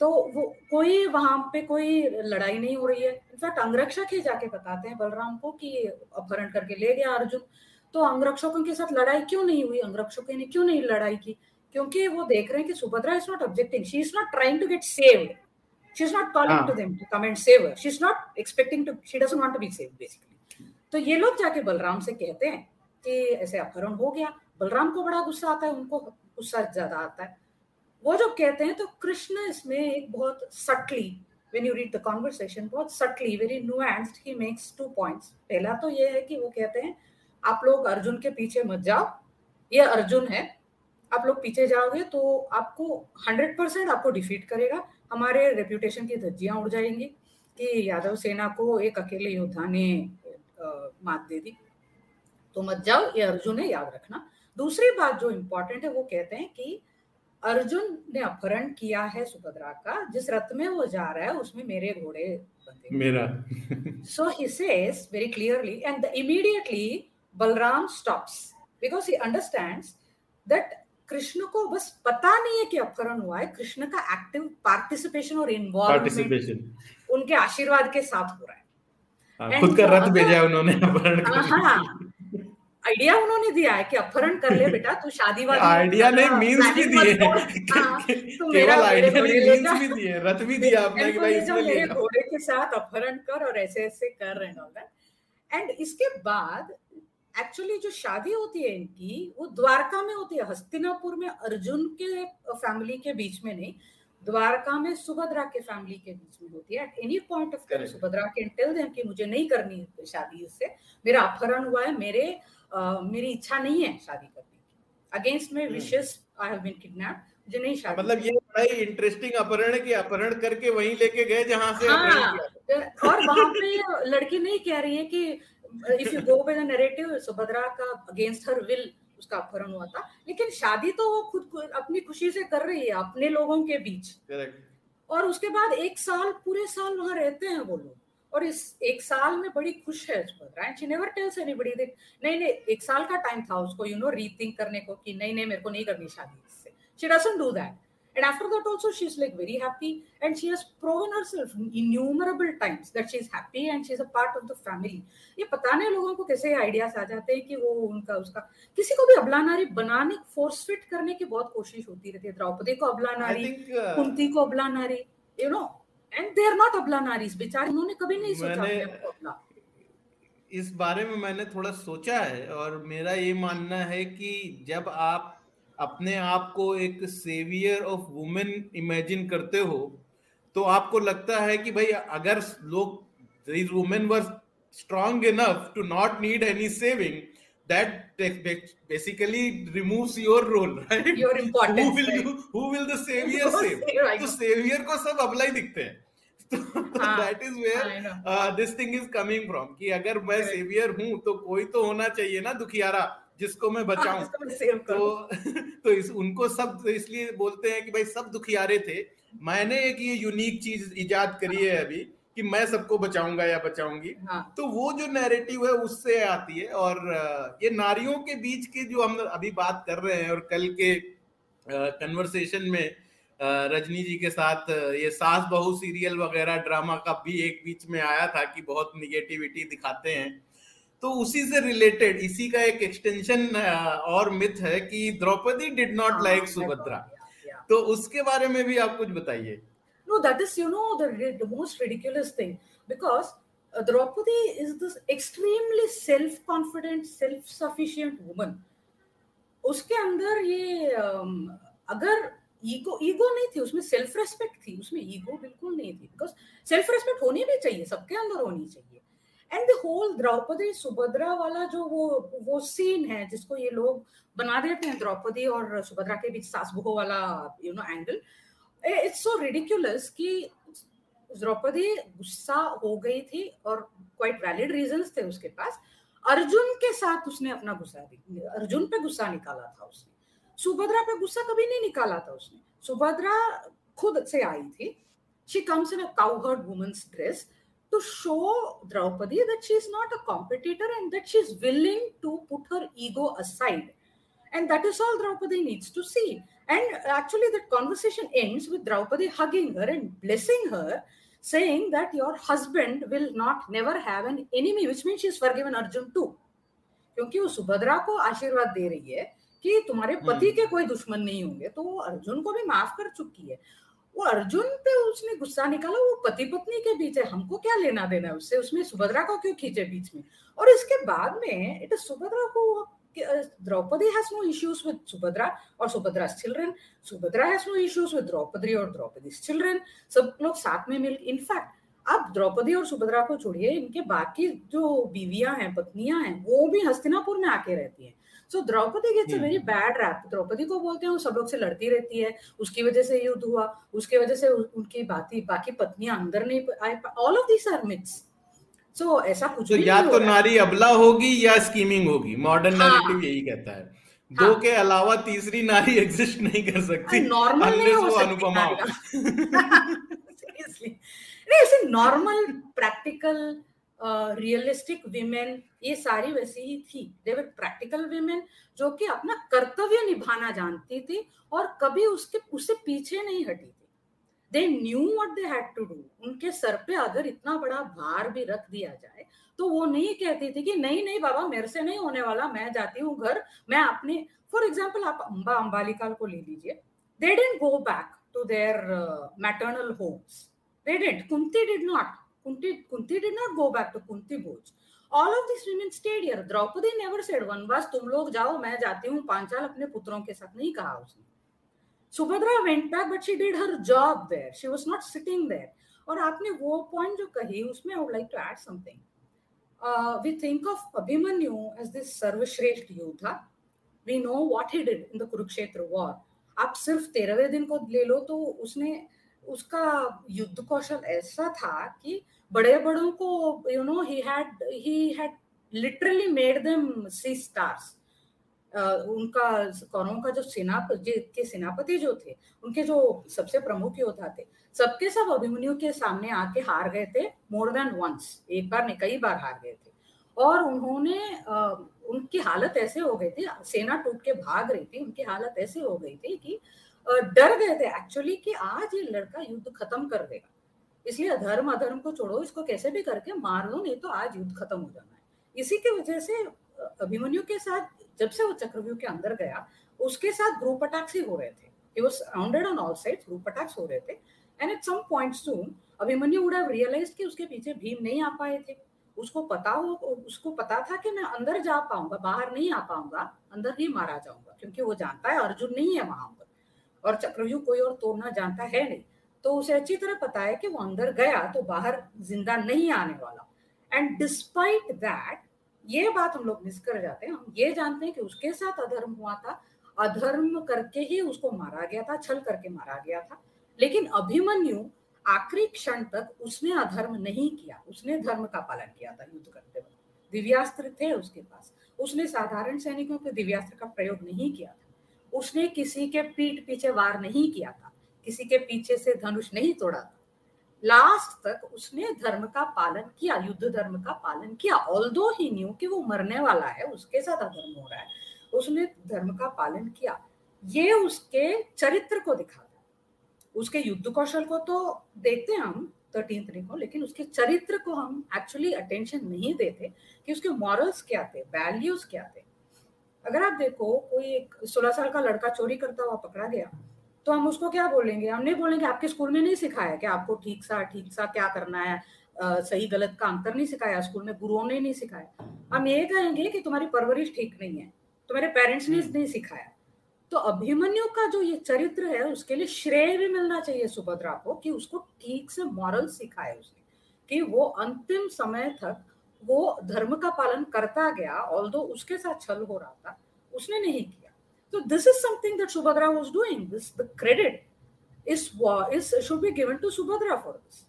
तो वो, कोई वहाँ पे कोई लड़ाई नहीं हो रही है। इनफैक्ट अंगरक्षक ही जाके बताते हैं बलराम को कि अपहरण करके ले गया अर्जुन। तो अंगरक्षकों के साथ लड़ाई क्यों नहीं हुई? अंगरक्षकों ने क्यों नहीं लड़ाई की? क्योंकि वो देख रहे हैं कि Subhadra is not objecting she is not trying to get saved she is not calling to them to come and save she is not expecting to she doesn't want to be saved basically तो ये लोग जाके बलराम से कहते हैं कि ऐसे अपहरण हो गया। बलराम को बड़ा गुस्सा आता है उनको गुस्सा ज़्यादा आता है। वो जो कहते हैं तो कृष्ण इसमें एक बहुत subtly when you read the conversation बहुत subtly very nuanced he makes two points. पहला तो ये है कि वो कहते हैं आप लोग अर्जुन के पीछे मत जाओ। ये अर्जुन है। आप लोग पीछे जाओगे तो आपको हंड्रेड परसेंट आपको डिफीट करेगा। हमारे रेप्यूटेशन की धज्जियाँ उड़ जाएँगी कि यादव सेना को एक अकेले योद्धा ने मात दे दी। तो मत जाओ ये अर्जुन है याद रखना। दूसरी बात जो इम्पोर्टेंट है वो कहते हैं कि अर्जुन ने अपहरण किया है सुभद्रा का। जिस रथ में वो जा रहा है उसमें मेरे घोड़े बंधे मेरा। So he says very clearly and immediately Balram stops because he understands that Krishna को बस पता नहीं है कि अपहरण हुआ है। कृष्ण का एक्टिव पार्टिसिपेशन और इन्वॉल्वमेंट उनके आशीर्वाद के साथ हो रहा है। हाँ, खुद का रथ भेजा उन्होंने अपहरण हाँ आइडिया उन्होंने दिया है कि अपहरण कर ले बेटा तू शादी वाली आइडिया नहीं मींस भी दिए। हाँ, केवल आइडिया नहीं मींस भी दिए रथ भी दिया आपने कि भाई इसमें ले घोड़े के साथ अपहरण कर और ऐसे ऐसे कर रहे हैं एंड इसके बाद एक्चुअली जो शादी होती है इनकी वो द्वारका में होती है हस्तिनापुर में अर्जुन के फैमिली के बीच में नहीं द्वारका में सुभद्रा के फैमिली के बीच में होती है। At any point of time Subhadra के टेल देम कि मुझे नहीं करनी शादी इससे मेरा अपहरण हुआ है मेरे uh, मेरी इच्छा नहीं है शादी करने की। Against my wishes I have been kidnapped मुझे नहीं शादी मतलब ये बड़ा ही इंटरेस्टिंग अपहरण है कि अपहरण करके वहीं लेके गए जहाँ से हाँ, और वहाँ पे लड़की नहीं कह रही है कि if you go by the narrative Subhadra का अगेंस्ट हर विल उसका अपहरण हुआ था। लेकिन शादी तो वो खुद अपनी खुशी से कर रही है अपने लोगों के बीच। और उसके बाद एक साल पूरे साल वहाँ रहते हैं वो लोग। और इस एक साल में बड़ी खुश है Subhadra she never tells anybody that नहीं नहीं एक साल का टाइम था उसको यू नो रीथिंक करने को कि नहीं नहीं मेरे को नहीं करनी शादी इससे। She doesn't do that And after that, also, she's like very happy. And she has proven herself innumerable times that she's happy and she's a part of the family. ये पता नहीं लोगों को कैसे आइडियाज़ आ जाते हैं कि वो उनका उसका। किसी को भी अबला नारी बनाने फोर्स फिट करने की बहुत कोशिश होती रहती है। द्रौपदी को अबला नारी uh, कुंती को abla nari you know and they are not abla naris बेचारे उन्होंने कभी नहीं सोचा इस बारे में मैंने थोड़ा सोचा है और मेरा ये मानना है कि जब आप अपने आप को एक सेवियर ऑफ़ वुमेन इमेजिन करते हो तो आपको लगता है कि भाई अगर लोग women were strong enough to not need any saving that basically removes your role right? Your importance who will right? you, who will the savior save? तो savior को सब अबला ही। दिखते हैं that is where this thing is coming from कि अगर मैं सेवियर हूँ तो कोई तो होना चाहिए ना दुखियारा। जिसको मैं बचाऊं। तो तो इस उनको सब तो इसलिए बोलते हैं कि भाई सब दुखियारे थे। मैंने एक ये यूनिक चीज़ इजाद करी है अभी कि मैं सबको बचाऊँगा या बचाऊँगी। हाँ. तो वो जो नैरेटिव है उससे आती है और ये नारियों के बीच के जो हम अभी बात कर रहे हैं और कल के कन्वर्सेशन में रजनी जी के साथ ये सास बहू सीरियल वगैरह ड्रामा का भी एक बीच में आया था कि बहुत निगेटिविटी दिखाते हैं। तो उसी से रिलेटेड इसी का एक एक्सटेंशन और मिथ है कि Draupadi did not like Subhadra. तो उसके बारे में भी आप कुछ बताइए। No that is you know the most ridiculous thing because Draupadi is this extremely self confident self sufficient woman उसके अंदर ये um, अगर ईगो ईगो नहीं थी उसमें सेल्फ रेस्पेक्ट थी उसमें ईगो बिल्कुल नहीं थी बिकॉज़ सेल्फ रेस्पेक्ट होनी भी चाहिए सबके अंदर होनी चाहिए। And the whole Draupadi Subhadra वाला जो वो वो सीन है, जिसको ये लोग बना देते हैं द्रौपदी और सुभद्रा के बीच सास बहू वाला you know angle it's so ridiculous कि द्रौपदी गुस्सा हो गई थी और क्वाइट वैलिड रीजंस थे उसके पास। अर्जुन के साथ उसने अपना गुस्सा अर्जुन पे गुस्सा निकाला था उसने। सुभद्रा पे गुस्सा कभी नहीं निकाला था उसने। सुभद्रा खुद से आई थी। She comes in a cowherd women's dress to show Draupadi that she is not a competitor and that she is willing to put her ego aside. And that is all Draupadi needs to see. And actually, that conversation ends with Draupadi hugging her and blessing her, saying that your husband will not never have an enemy, which means she is forgiven Arjun too. क्योंकि वो सुभद्रा को आशीर्वाद दे रही है कि तुम्हारे पति के कोई दुश्मन नहीं होंगे तो वो अर्जुन को भी माफ कर चुकी है वो अर्जुन पे उसने गुस्सा निकाला, वो पति पत्नी के बीच है, हमको क्या लेना देना है उससे उसमें सुभद्रा को क्यों खींचे बीच में और इसके बाद में, इट सुभद्रा को Draupadi has no issues with Subhadra or Subhadra's children. Subhadra has no issues with Draupadi or Draupadi's children. सब लोग साथ में मिल इनफैक्ट अब द्रौपदी और सुभद्रा को छोड़िए, इनके बाकी जो बीवियाँ हैं, पत्नियाँ हैं, वो भी हस्तिनापुर में आके रहती हैं so Draupadi gets a very bad rap Draupadi को बोलते हैं वो सब लोग से लड़ती रहती है उसकी वजह से युद्ध हुआ उसकी वजह से उनकी बाकी बाकी पत्नियाँ अंदर नहीं आए all of this are myths so ऐसा कुछ तो या तो नारी अबला होगी या स्कीमिंग होगी मॉडर्न हाँ, नैरेटिव यही कहता है। दो हाँ, के अलावा तीसरी नारी एग्जिस्ट नहीं कर सकती नॉर्मल नहीं हो अनुपमा सीरियसली नहीं ऐसे नॉर्मल प्रैक्टिकल रियलिस्टिक विमेन ये सारी वैसी ही थी। देवर प्रैक्टिकल विमेन जो कि अपना कर्तव्य निभाना जानती थी और कभी उसके उससे पीछे नहीं हटी थी। They knew what they had to do उनके सर पे अगर इतना बड़ा भार भी रख दिया जाए तो वो नहीं कहती थी कि नहीं नहीं बाबा, मेरे से नहीं होने वाला, मैं जाती हूँ घर, मैं अपने फॉर एग्ज़ाम्पल आप अम्बा अम्बालिकाल को ले लीजिए। They didn't go back to their maternal homes they didn't Kunti did not Kunti, Kunti did not go back to Kunti Bhoj. All of these women stayed here. Draupadi never said वनवास तुम लोग जाओ मैं जाती हूँ। पाँच साल अपने पुत्रों के साथ नहीं कहा उसने। Subhadra went back but she did her job there she was not sitting there और आपने वो पॉइंट जो कही उसमें I would like to add something we think of Abhimanyu as this सर्वश्रेष्ठ योद्धा। We know what he did in the Kurukshetra war आप सिर्फ़ तेरहवें दिन को ले लो तो उसने उसका युद्ध कौशल ऐसा था कि बड़े बड़ों को you know he had he had literally made them see stars उनका, कौरवों का जो सेनापति के सेनापति जो थे, उनके जो सबसे प्रमुख योद्धा थे, सबके सब अभिमन्यु के सामने आके हार गए थे मोर देन वंस एक बार नहीं, कई बार हार गए थे। और उन्होंने उनकी हालत ऐसे हो गई थी, सेना टूट के भाग रही थी, उनकी हालत ऐसे हो गई थी कि डर गए थे एक्चुअली कि आज ये लड़का युद्ध खत्म कर देगा। इसलिए अधर्म अधर्म को छोड़ो, इसको कैसे भी करके मार लो नहीं तो आज युद्ध खत्म हो जाना है। इसी की वजह से अभिमन्यु के साथ, जब से वो चक्रव्यूह के अंदर गया, उसके साथ ग्रुप ही हो रहे थे। He was surrounded on हो रहे थे। And at some point soon, Abhimanyu would have realized कि उसके पीछे भीम नहीं आ पाए थे। उसको पता हो, उसको पता था कि मैं अंदर जा पाऊँगा, बाहर नहीं आ पाऊँगा, अंदर ही मारा जाऊँगा, क्योंकि वो जानता है, अर्जुन नहीं है वहाँ पर। और चक्रव्यूह कोई और तोड़ना जानता है नहीं। तो उसे अच्छी तरह पता है कि वो अंदर गया तो बाहर ज़िंदा नहीं आने वाला। एंड डिस्पाइट दैट ये बात हम लोग मिस कर जाते हैं। हम ये जानते हैं कि उसके साथ अधर्म हुआ था। अधर्म करके ही उसको मारा गया था, छल करके मारा गया था। लेकिन अभिमन्यु आखिरी क्षण तक उसने अधर्म नहीं किया। उसने धर्म का पालन किया था युद्ध करते वक्त। दिव्यास्त्र थे उसके पास। उसने साधारण सैनिकों के दिव्यास्त्र का प्रयोग नहीं किया था। उसने किसी के पीठ पीछे वार नहीं किया था। किसी के पीछे से धनुष नहीं तोड़ा लास्ट तक उसने धर्म का पालन किया, युद्ध धर्म का पालन किया। ऑल दो ही न्यू कि वो मरने वाला है, उसके साथ अधर्म हो रहा है, उसने धर्म का पालन किया। ये उसके चरित्र को दिखाता उसके युद्ध कौशल को तो देखते हैं हम थर्टीन को, लेकिन उसके चरित्र को हम एक्चुअली अटेंशन नहीं देते कि उसके मॉरल्स क्या थे वैल्यूज़ क्या थे। अगर आप देखो, कोई एक सोलह साल का लड़का चोरी करता हुआ पकड़ा गया तो हम उसको क्या बोलेंगे? हम नहीं बोलेंगे आपके स्कूल में नहीं सिखाया कि आपको ठीक सा ठीक सा क्या करना है? आ, सही गलत का अंतर नहीं सिखाया स्कूल में गुरुओं ने नहीं सिखाया। हम ये कहेंगे कि तुम्हारी परवरिश ठीक नहीं है तुम्हारे पेरेंट्स ने हम्म। नहीं सिखाया। तो अभिमन्यु का जो ये चरित्र है उसके लिए श्रेय भी मिलना चाहिए सुभद्रा को कि उसको ठीक से मॉरल सिखाए उसने कि वो अंतिम समय तक वो धर्म का पालन करता गया ऑल उसके साथ छल हो रहा था उसने नहीं किया। तो this is something that Subhadra was doing this the credit is is should be given to Subhadra for this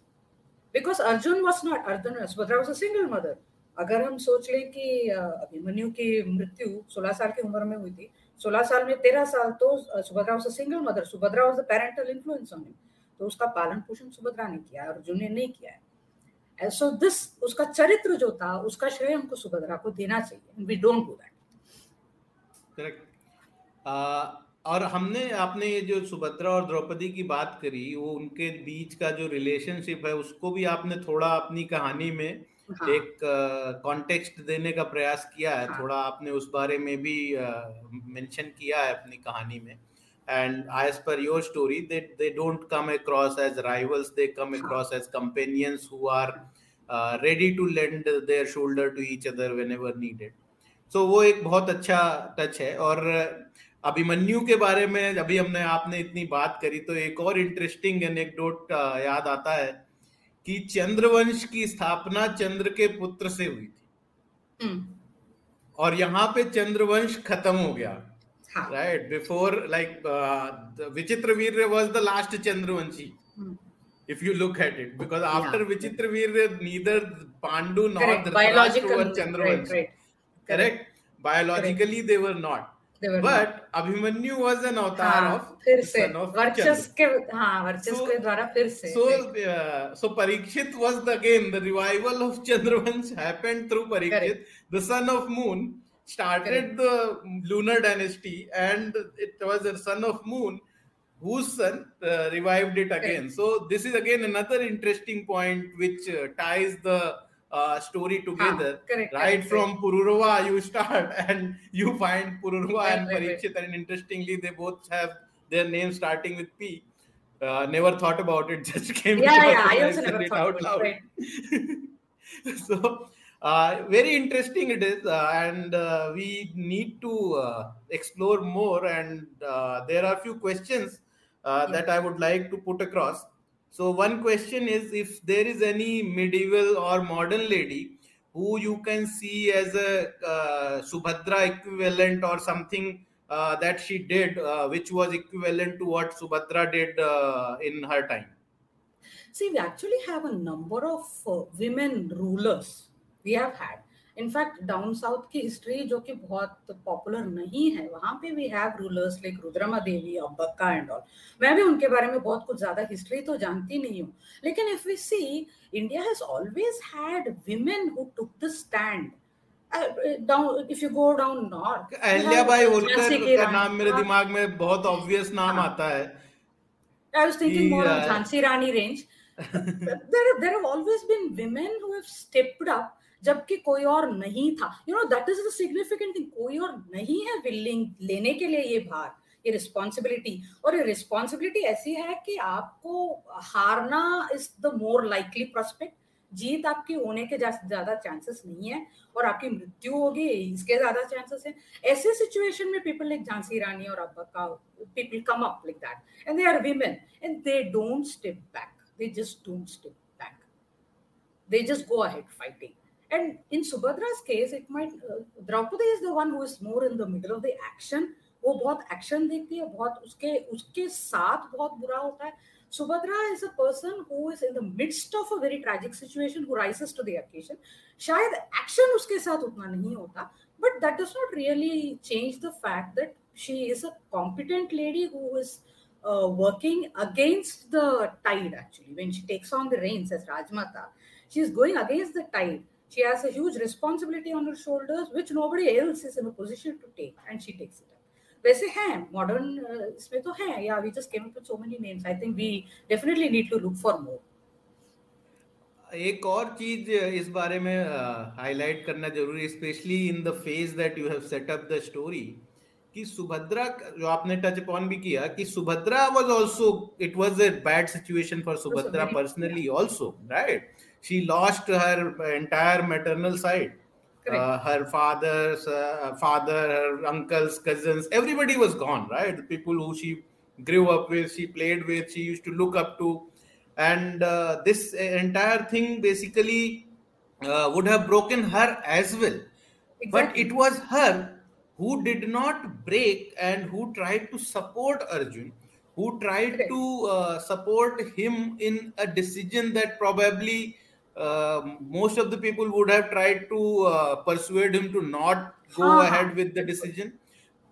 because Arjun was not Arjun Subhadra was a single mother अगर हम सोच लें कि अभिमन्यु की मृत्यु सोलह साल की उम्र में हुई थी, सोलह साल में तेरह साल तो Subhadra was a single mother Subhadra was the parental influence on him तो उसका पालन पोषण सुभद्रा ने किया, अर्जुन ने नहीं किया है। सो दिस उसका चरित्र जो था, उसका श्रेय हमको सुभद्रा को देना चाहिए. We don't do that correct और हमने आपने ये जो सुभद्रा और द्रौपदी की बात करी वो उनके बीच का जो रिलेशनशिप है उसको भी आपने थोड़ा अपनी कहानी में हाँ। एक कॉन्टेक्स्ट uh, देने का प्रयास किया है। हाँ। थोड़ा आपने उस बारे में भी मेंशन uh, किया है अपनी कहानी में। And as per your story they they don't come across as rivals they come across as companions who are ready to lend their shoulder to each other when needed so वो एक बहुत अच्छा टच है। और अभिमन्यु के बारे में अभी हमने आपने इतनी बात करी तो एक और इंटरेस्टिंग एनेक्डोट याद आता है कि चंद्रवंश की स्थापना चंद्र के पुत्र से हुई थी। और यहाँ पे चंद्रवंश खत्म हो गया। Right before like Vichitravirya was the last Chandravanshi. If you look at it because after Vichitravirya neither Pandu not north Chandravansh. Correct biologically they were not Abhimanyu was an avatar हाँ, of फिर से वर्चस के हाँ वर्चस So- के द्वारा फिर से uh, so Parikshit was the, again the revival of Chandravansh happened through Parikshit Correct. the son of started the lunar dynasty and it was the son of moon whose son uh, revived it again so this is again another interesting point which uh, ties the uh, story together. correct, right correct, from pururava you start and you find pururava Right, and right, right. and interestingly they both have their names starting with p. Uh, never thought about it just came yeah yeah I also never thought out about loud. it so uh, very interesting it is uh, and uh, we need to uh, explore more and uh, there are a few questions uh, that i would like to put across so one question is if there is any medieval or modern lady who you can see as a uh, subhadra equivalent or something uh, that she did uh, which was equivalent to what subhadra did uh, in her time See, we actually have a number of uh, women rulers. We have had. In fact down south की हिस्ट्री जो कि बहुत पॉपुलर नहीं है वहाँ पे we have rulers like Rudrama Devi Abbakka and all मैं भी उनके बारे में बहुत कुछ ज़्यादा हिस्ट्री तो जानती नहीं हूँ। लेकिन if we see India has always had women who. Took the stand Ahilya Bai Holkar जबकि कोई और नहीं था। You know that is the significant thing कोई और नहीं है विलिंग लेने के लिए ये भार, ये रिस्पॉन्सिबिलिटी और ये रिस्पॉन्सिबिलिटी ऐसी है कि आपको हारना is the more likely prospect जीत आपकी होने के ज़्यादा चांसेस नहीं है और आपकी मृत्यु होगी, इसके ज़्यादा चांसेस है। ऐसे सिचुएशन में पीपल लाइक झांसी रानी और Abbakka people come up like that and they are women and they don't step back. They just don't step back. They just go ahead fighting. and in subhadra's case it might uh, draupadi is the one who is more in the middle of the action वो बहुत एक्शन देखती है बहुत उसके उसके साथ बहुत बुरा होता है Subhadra is a person who is in the midst of a very tragic situation who rises to the occasion शायद एक्शन उसके साथ उतना नहीं होता but that does not really change the fact that she is a competent lady who is uh, working against the tide actually when she takes on the reins as rajmata she is going against the tide she has a huge responsibility on her shoulders which nobody else is in a position to take and she takes it up. वैसे हैं मॉडर्न इसमें तो हैं या we just came up with so many names I think we definitely need to look for more एक और चीज़ इस बारे में हाईलाइट करना ज़रूरी specially in the phase that you have set up the story कि सुभद्रा जो आपने टच अपॉन भी किया कि Subhadra was also it was a bad situation for Subhadra personally also right she lost her entire maternal side. Uh, her father's uh, father, her uncles, cousins, everybody was gone, right? The people who she grew up with, she played with, she used to look up to. And uh, this entire thing basically uh, would have broken her as well. Exactly. But it was her who did not break and who tried to support Arjun, who tried to uh, support him in a decision that probably uh, most of the people would have tried to uh, persuade him to not go हाँ, ahead हाँ. with the decision.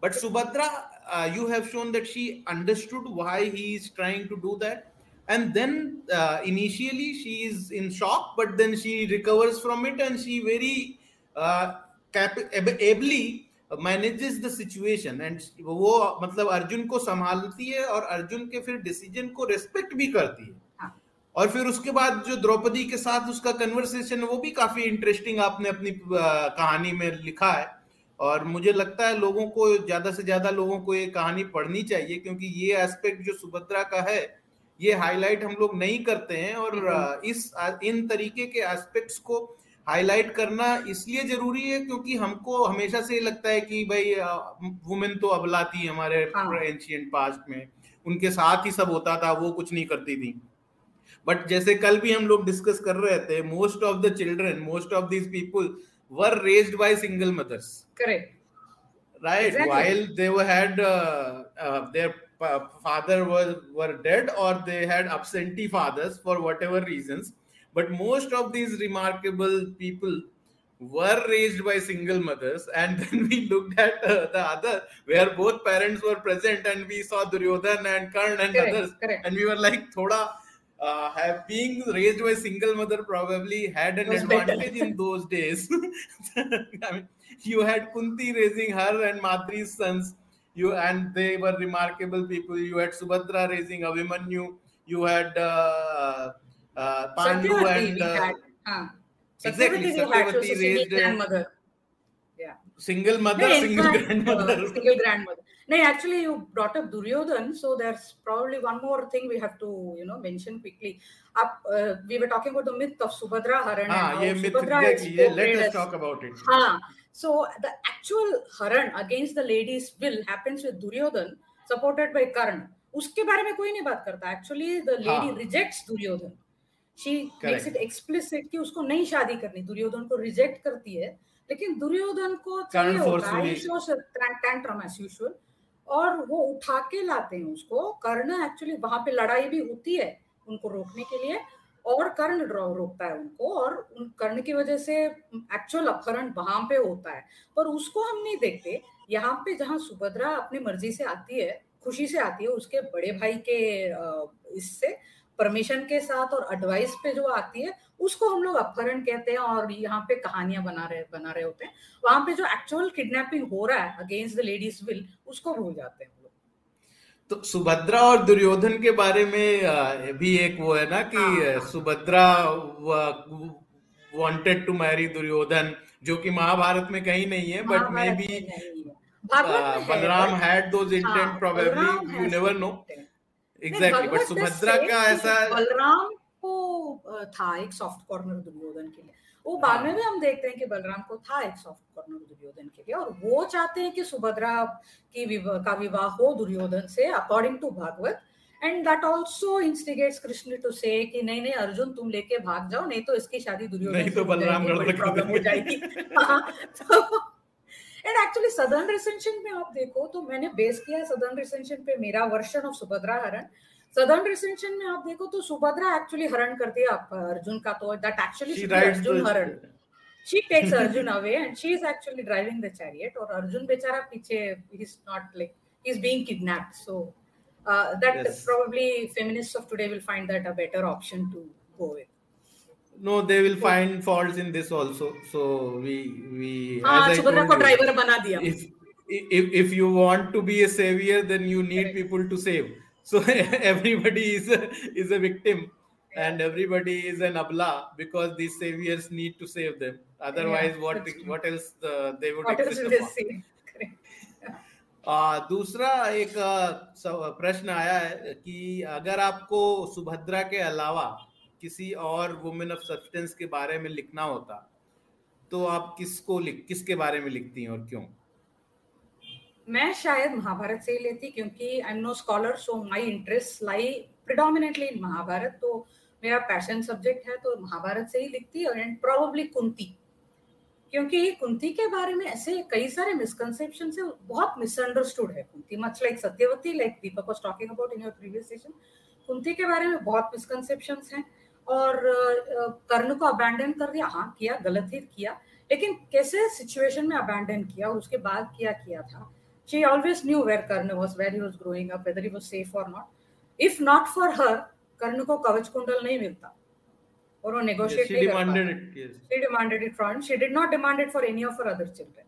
But Subhadra, uh, you have shown that she understood why he is trying to do that. And then uh, initially she is in shock, but then she recovers from it and she very uh, cap- ab- ably manages the situation and वो मतलब अर्जुन को संभालती है और अर्जुन के फिर डिसीजन को रिस्पेक्ट भी करती है हाँ. और फिर उसके बाद जो द्रौपदी के साथ उसका कन्वर्सेशन वो भी काफ़ी इंटरेस्टिंग आपने अपनी कहानी में लिखा है। और मुझे लगता है लोगों को ज़्यादा से ज़्यादा लोगों को ये कहानी पढ़नी चाहिए क्योंकि ये एस्पेक्ट जो सुभद्रा का है ये हाईलाइट हम लोग नहीं करते हैं। और इस इन तरीके के एस्पेक्ट्स को हाईलाइट करना इसलिए ज़रूरी है क्योंकि हमको हमेशा से लगता है कि भाई वुमेन तो अबला थी हमारे एंशियंट हाँ। पास्ट में। उनके साथ ही सब होता था वो कुछ नहीं करती थी। बट जैसे कल भी हम लोग डिस्कस कर रहे थे most of the children most of these people were raised by single mothers correct right exactly. while they were had uh, uh, their father was were dead or they had absentee fathers for whatever reasons but most of these remarkable people were raised by single mothers and then we looked at uh, the other where both parents were present and we saw duryodhan and karn and correct, others correct. and we were like thoda uh, have being raised by single mother probably had an advantage in those days. I mean, you had Kunti raising her and Madri's sons. You and they were remarkable people. You had Subhadra raising Avimanyu. You had uh, uh, Pandu and uh, huh. exactly Satyavati raised grandmother. Yeah, single mother, no, single fact, grandmother, uh, single grandmother. No, actually, you brought up Duryodhan, so there's probably one more thing we have to, you know, mention quickly. Up, uh, we were talking about the myth of Subhadra Haran. Ah, yeah, myth, exactly. Yeah, let us talk about it. Ah, so the actual Haran against the lady's will happens with Duryodhan, supported by Karna. उसके बारे में कोई नहीं बात करता actually the lady rejects Duryodhan she makes it explicit कि उसको नहीं शादी करनी दुर्योधन को रिजेक्ट करती है लेकिन दुर्योधन को है टैंट्रम एज यूजुअल और वो उठा के लाते हैं उसको। कर्ण एक्चुअली वहाँ पे लड़ाई भी होती है उनको रोकने के लिए और कर्ण रोकता है उनको और उन कर्ण की वजह से एक्चुअल अपहरण वहाँ पे होता है। पर उसको हम नहीं देखते। यहाँ पे जहाँ सुभद्रा अपनी मर्ज़ी से आती है, खुशी से आती है उसके बड़े भाई के इससे परमिशन के साथ और एडवाइस पे जो आती है उसको हम लोग अपहरण कहते हैं और यहाँ पे कहानियाँ बना रहे बना रहे होते हैं। वहाँ पे जो एक्चुअल किडनैपिंग हो रहा है अगेंस्ट द लेडीज़ विल उसको भूल जाते हैं तो सुभद्रा और दुर्योधन के बारे में भी एक वो है ना कि हाँ। Subhadra wanted to marry Duryodhan जो कि महाभारत में कहीं नहीं है but may be Balram had those intent probably you never know exactly but Subhadra का ऐसा बलराम को था एक सॉफ्ट कॉर्नर दुर्योधन के लिए। वो बाद में भी हम देखते हैं कि बलराम को था एक सॉफ्ट कॉर्नर दुर्योधन के लिए और वो चाहते हैं कि सुभद्रा की का विवाह हो दुर्योधन से according to Bhagavat. And that also instigates Krishna to say कि नहीं नहीं अर्जुन तुम लेके भाग जाओ नहीं तो इसकी शादी दुर्योधन नहीं तो बलराम हो जाएगी। एंड एक्चुअली सदर्न रिसेंशन में आप देखो तो मैंने बेस किया सदर्न रिसेंशन पे मेरा वर्षन ऑफ़ सुभद्रा हरण सदर्न रिसेंशन में आप देखो तो सुभद्रा एक्चुअली हरण करती है आप अर्जुन का तो दैट एक्चुअली अर्जुन हरण she takes Arjun away and she is actually driving the chariot or Arjun बेचारा पीछे he's not like he's being kidnapped so uh, that yes. probably feminists of today will find that a better option to go with no they will find faults in this also so we we हाँ को ड्राइवर बना दिया if, if if you want to be a savior then you need people to save so everybody is a, is a victim and everybody is an abla because these saviors need to save them otherwise yeah, what what else uh, they would what exist else दूसरा एक प्रश्न आया है कि अगर आपको सुभद्रा के अलावा किसी और वुमेन ऑफ़ सब्सटेंस के बारे में लिखना होता तो आप किसको लिख, किसके बारे में लिखती हैं और क्यों? मैं शायद महाभारत से ही लेती, क्योंकि I am no scholar so my interest lie predominantly in Mahabharat तो मेरा पैशन सब्जेक्ट है तो महाभारत से ही लिखती एंड प्रोबेबली कुंती। क्योंकि कुंती के बारे में ऐसे कई सारे मिसकंसेप्शन है, बहुत मिसअंडरस्टूड है Kunti much like Satyavati like Deepak was talking about in your previous session Kunti के बारे में बहुत मिसकंसेप्शन हैं और कर्ण को अबैंडन कर दिया। हाँ किया गलत ही किया लेकिन कैसे सिचुएशन में अबैंडन किया और उसके बाद क्या किया था? She always knew where Karna was where he was growing up whether he was safe और not if not for her Karna को कवच कुंडल नहीं मिलता। और वो नेगोशिएट नहीं कर she demanded it from she did not demanded for any of her other children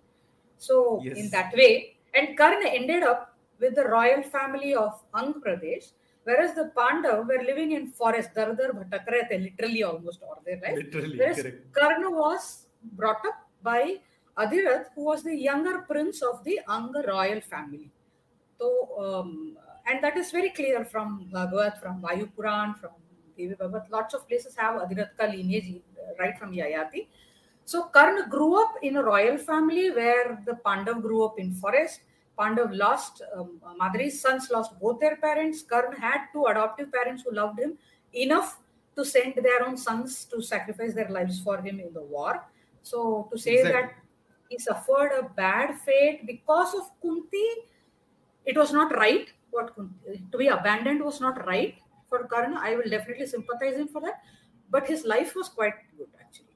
so in that way and Karna ended up with the royal family of Anga Pradesh whereas the Pandav were living in forest, dar dar bhatak rahe literally almost or their right? Literally, whereas correct. Karna was brought up by Adhirath, who was the younger prince of the Anga royal family. So, um, and that is very clear from Bhagavat, from Vayu Puran, from Devi Bhagavad. Lots of places have adhirathka lineage right from Yayati. So Karna grew up in a royal family where the Pandav grew up in forest. Pandav lost, um, Madri's sons lost both their parents. Karna had two adoptive parents who loved him enough to send their own sons to sacrifice their lives for him in the war. So to say exactly. that he suffered a bad fate because of Kunti, it was not right. What Kunti, to be abandoned was not right for Karna. I will definitely sympathize him for that. But his life was quite good actually.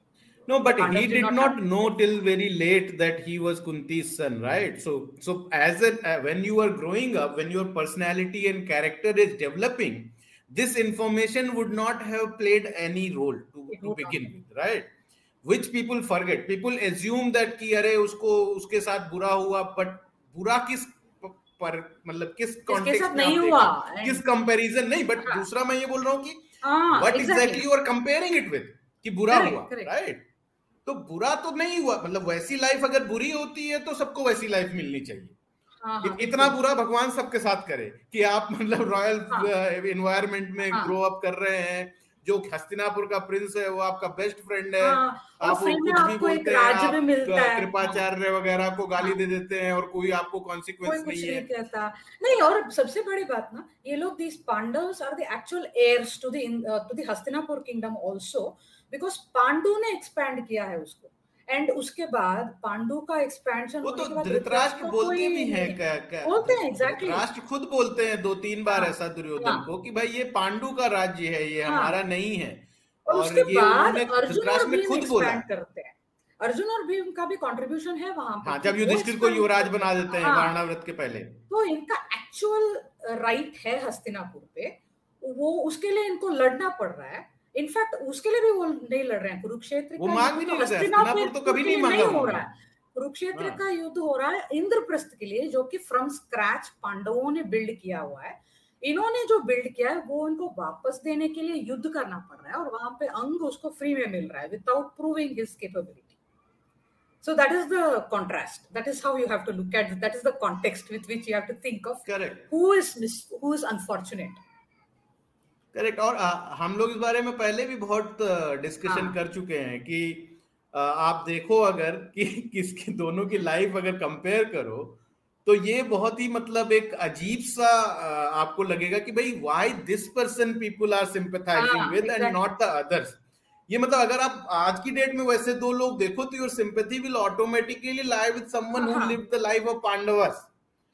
No, but he did, did not, not know till very late that he was Kunti's son, right? So, so as a uh, when you are growing up, when your personality and character is developing, this information would not have played any role to, to begin with, right? Which people forget. People assume that कि अरे उसको उसके साथ बुरा हुआ, but बुरा किस पर मतलब किस कॉन्टेक्स्ट में नहीं हुआ किस कंपैरिजन नहीं बट दूसरा मैं ये बोल रहा हूँ कि what exactly you are comparing it with कि बुरा हुआ राइट तो बुरा तो नहीं हुआ। मतलब वैसी लाइफ अगर बुरी होती है तो सबको वैसी लाइफ मिलनी चाहिए। हाँ, हाँ, इतना बुरा भगवान सबके साथ करे कि आप मतलब रॉयल इन्वायरमेंट हाँ, में ग्रो अप कर रहे हैं। जो हस्तिनापुर का प्रिंस है वो आपका बेस्ट फ्रेंड है। हाँ, आप कुछ भी बोलते हैं कृपाचार्य वगैरह को गाली दे देते हैं और कोई आपको कॉन्सिक्वेंस नहीं है। कहता। नहीं और सबसे बड़ी बात ना ये लोग this Pandavs are the actual heirs to the to the Hastinapur kingdom also because Pandu ने एक्सपैंड किया है उसको। एंड उसके बाद पांडु का एक्सपेंशन वो तो धृतराष्ट्र बोलते भी है क्या, क्या बोलते हैं एग्जैक्टली राष्ट्र खुद बोलते हैं दो तीन बार हाँ, ऐसा दुर्योधन हाँ, को कि भाई ये पांडु का राज्य है ये हाँ, हमारा नहीं है। और, उसके बाद अर्जुन और भीम खुद बोला। करते हैं। अर्जुन और भीम का भी कंट्रीब्यूशन है वहाँ हाँ, जब युधिष्ठिर को युवराज बना देते हैं हाँ, वारणाव्रत के पहले। तो इनका एक्चुअल राइट है हस्तिनापुर पे। वो उसके लिए इनको लड़ना पड़ रहा है। इनफैक्ट उसके लिए भी वो नहीं लड़ रहे हैं। कुरुक्षेत्र वो मांग भी नहीं हस्तिनापुर तो कभी नहीं मांगा हो रहा है। कुरुक्षेत्र हाँ। का युद्ध हो रहा है इंद्रप्रस्थ के लिए जो कि फ्रॉम स्क्रैच पांडवों ने बिल्ड किया हुआ है। इन्होंने जो बिल्ड किया है वो इनको वापस देने के लिए युद्ध करना पड़ रहा है और वहाँ पे अंग उसको फ्री में मिल रहा है without proving his capability so that is the contrast. That is how you have to look at it that is the context with which you have to think of Correct. who is who is unfortunate correct और आ, हम लोग इस बारे में पहले भी बहुत डिस्कशन हाँ. कर चुके हैं कि आ, आप देखो अगर कि किसकी दोनों की लाइफ अगर कंपेयर करो तो ये बहुत ही मतलब एक अजीब सा आपको लगेगा कि भाई why this person people are sympathizing with and not the others ये मतलब अगर आप आज की डेट में वैसे दो लोग देखो तो your sympathy will automatically lie with someone who. Lived the life of Pandavas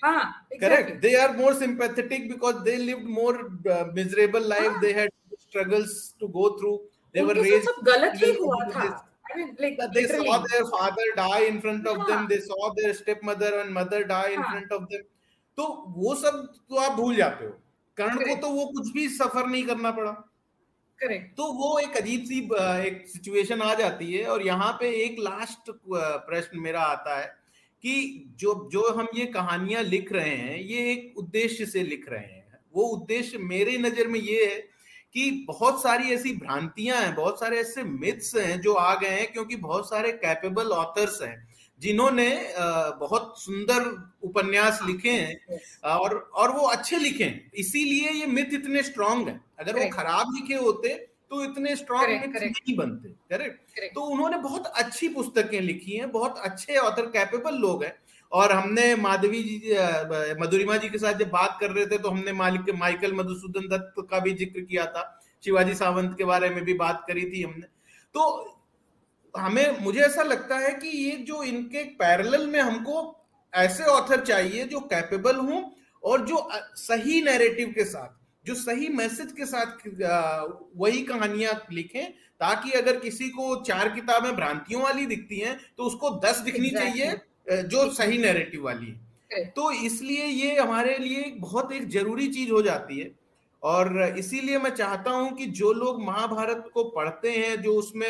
Ah, exactly. Correct. They are more sympathetic because they lived more uh, miserable life. Ah. They had struggles to go through. They were raised. सब गलत ही हुआ था. I mean, like they literally. saw their father die in front of them. They saw their stepmother and mother die in front of them. तो वो सब तो आप भूल जाते हो कर्ण को तो वो कुछ भी सफ़र नहीं करना पड़ा करेक्ट तो वो एक अजीब सी एक सिचुएशन आ जाती है और यहाँ पे एक लास्ट प्रश्न मेरा आता है कि जो जो हम ये कहानियाँ लिख रहे हैं ये एक उद्देश्य से लिख रहे हैं। वो उद्देश्य मेरे नज़र में ये है कि बहुत सारी ऐसी भ्रांतियाँ हैं बहुत सारे ऐसे मिथ्स हैं जो आ गए हैं क्योंकि बहुत सारे कैपेबल ऑथर्स हैं जिन्होंने बहुत सुंदर उपन्यास लिखे हैं और और वो अच्छे लिखे हैं। इसीलिए ये मिथ इतने स्ट्रांग हैं। अगर वो खराब लिखे होते तो इतने स्ट्रॉन्ग नहीं बनते करेक्ट तो उन्होंने बहुत अच्छी पुस्तकें लिखी हैं बहुत अच्छे ऑथर कैपेबल लोग हैं। और हमने माधवी जी मधुरिमा जी के साथ जब बात कर रहे थे तो हमने मालिक माइकल मधुसूदन दत्त का भी ज़िक्र किया था। शिवाजी सावंत के बारे में भी बात करी थी हमने। तो हमें मुझे ऐसा लगता है कि ये जो इनके पैरेलल में हमको ऐसे ऑथर चाहिए जो कैपेबल हों और जो सही नैरेटिव के साथ जो सही मैसेज के साथ वही कहानियाँ लिखें ताकि अगर किसी को चार किताबें भ्रांतियों वाली दिखती हैं तो उसको दस दिखनी चाहिए जो सही नैरेटिव वाली है। तो इसलिए ये हमारे लिए बहुत एक ज़रूरी चीज़ हो जाती है। और इसीलिए मैं चाहता हूँ कि जो लोग महाभारत को पढ़ते हैं जो उसमें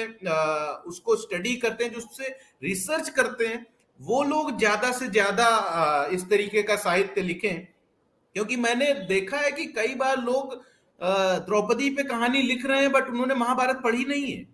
उसको स्टडी करते हैं जो उससे रिसर्च करते हैं वो लोग ज़्यादा से ज़्यादा इस तरीके का साहित्य लिखें। क्योंकि मैंने देखा है कि कई बार लोग द्रौपदी पे कहानी लिख रहे हैं बट उन्होंने महाभारत पढ़ी नहीं है।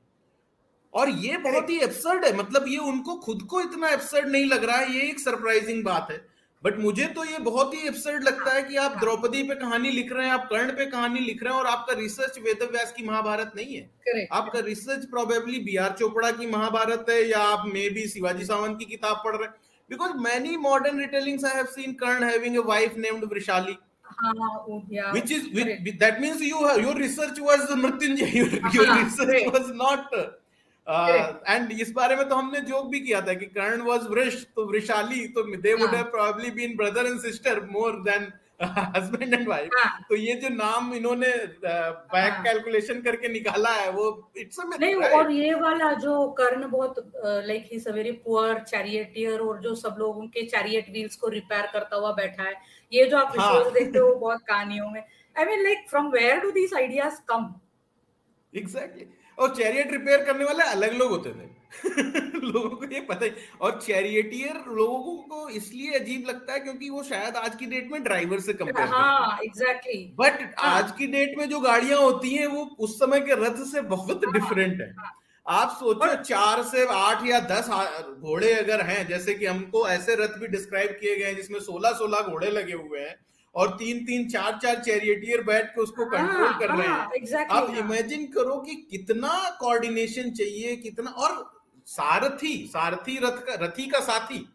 और ये बहुत ही एब्सर्ड है। मतलब ये उनको खुद को इतना एब्सर्ड नहीं लग रहा है ये एक सरप्राइजिंग बात है। बट मुझे तो ये बहुत ही एब्सर्ड लगता है कि आप हाँ। द्रौपदी पे कहानी लिख रहे हैं आप कर्ण पे कहानी लिख रहे हैं और आपका रिसर्च वेद व्यास की महाभारत नहीं है। आपका research probably B R Chopra की महाभारत है या आप मे बी शिवाजी सावंत की किताब पढ़ रहे हैं। Because many modern retellings I have seen Karna having a wife named Vrishali हाँ वो yeah, which is correct. which, that means you have, your research was mrityunjay your, your हाँ, research correct. was not and इस बारे में तो हमने जोक भी किया था कि कर्ण वाज वृष तो वृशाली तो दे वुड हाँ। Have probably been brother and sister more than husband and wife हाँ। तो ये जो नाम इन्होंने बैक हाँ। कैलकुलेशन करके निकाला है वो इट्स अ नहीं और ये वाला जो कर्ण बहुत like he very poor charioteer और जो सब लोगों के चैरियट व्हील्स को रिपेयर करता हुआ बैठा है ये जो आप हाँ। देखते हो बहुत कहानियों में I mean like from where do these ideas come exactly और चैरियट रिपेयर करने वाले अलग लोग होते थे लोगों को ये पता ही और चैरियटियर लोगों को इसलिए अजीब लगता है क्योंकि वो शायद आज की डेट में ड्राइवर से कंपेयर हाँ। एग्जैक्टली बट हाँ। आज की डेट में जो गाड़ियाँ होती हैं वो उस समय के रथ से बहुत हाँ, डिफरेंट है। हाँ। आप सोचो और- चार से आठ या दस घोड़े अगर हैं जैसे कि हमको ऐसे रथ भी डिस्क्राइब किए गए हैं जिसमें सोलह सोलह घोड़े लगे हुए हैं और तीन तीन चार चार चैरियटियर बैठ के उसको कंट्रोल कर रहे हैं एग्जैक्टली आप इमेजिन करो कि कितना कोऑर्डिनेशन चाहिए कितना और सारथी सारथी रथ का रथी का साथी।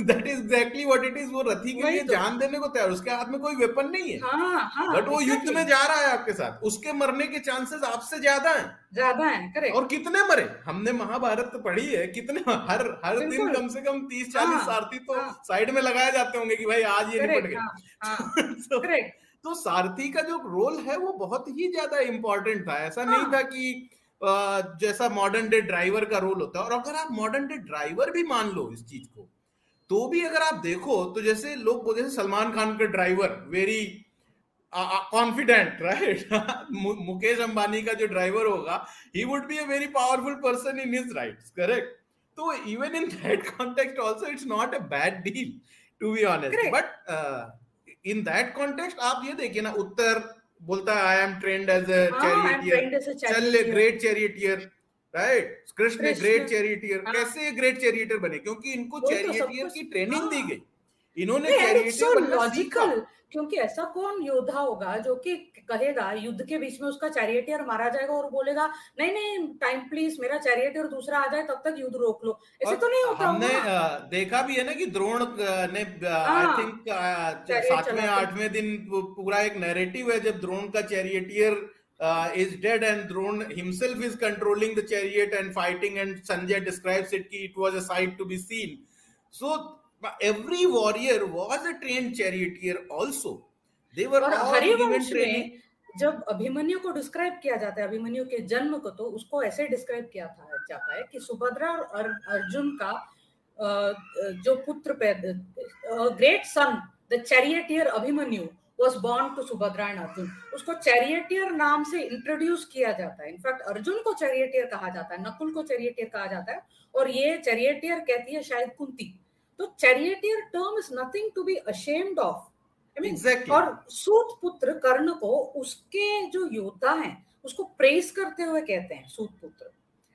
That is exactly what it is वो रथी के लिए तो। जान देने को तैयार उसके हाथ में कोई वेपन नहीं है। हाँ हाँ बट वो युद्ध में जा रहा है आपके साथ। उसके मरने के चांसेस आपसे ज़्यादा हैं। ज़्यादा है करेक्ट और कितने मरे? हमने महाभारत तो पढ़ी है कितने हर हर दिन कम से कम तीस चालीस हाँ, सारथी तो हाँ। साइड में लगाए जाते होंगे कि भाई आज ये निपट गए। हाँ तो, तो सारथी का जो रोल है वो बहुत ही ज़्यादा इंपॉर्टेंट था। ऐसा नहीं हाँ। था कि जैसा मॉडर्न डे ड्राइवर का रोल होता है और अगर आप मॉडर्न डे ड्राइवर भी मान लो इस चीज़ को तो भी अगर आप देखो तो जैसे लोग बोलते हैं सलमान खान का driver very confident right Mukesh Ambani का जो ड्राइवर होगा he would be a very powerful person in his rights correct तो even in that context also it's not a bad deal to be honest but in that context आप ये देखिए ना उत्तर बोलता है I am trained as a charioteer चल ले great charioteer right Krishna great charioteer हाँ। कैसे ग्रेट चैरिटियर बने? क्योंकि इनको वही तो चैरिटियर की ट्रेनिंग दी हाँ। गई। इन्होंने नहीं so logical, क्योंकि ऐसा कौन योद्धा होगा जो कि कहेगा युद्ध के बीच में उसका चैरियटियर मारा जाएगा और बोलेगा नहीं नहीं टाइम प्लीज़ मेरा चैरियटियर दूसरा आ जाए तब तक युद्ध रोक लो। ऐसे तो नहीं होता हमने देखा भी है ना कि द्रोण ने आई हाँ, थिंक सातवें आठवें दिन पूरा एक नैरेटिव है जब द्रोण का charioteer is dead and Drona himself is controlling the chariot and fighting and Sanjay describes it कि it was a sight to be seen so every warrior was a trained charioteer also. They were और all given training. जब अभिमन्यु को डिस्क्राइब किया जाता है अभिमन्यु के जन्म को तो उसको ऐसे डिस्क्राइब किया था जाता है कि सुभद्रा और अर- अर्जुन का जो पुत्र great son the charioteer Abhimanyu was born to Subhadra and Arjun. उसको चैरियटियर नाम से इंट्रोड्यूस किया जाता है. इनफैक्ट अर्जुन को चैरियटियर कहा जाता है नकुल को चैरियटियर कहा जाता है और ये चैरियटियर कहती है शायद कुंती। तो charioteer term is nothing to be ashamed of. I mean Exactly. और सूत पुत्र कर्ण को उसके जो योद्धा हैं उसको प्रेस करते हुए कहते हैं सूत पुत्र।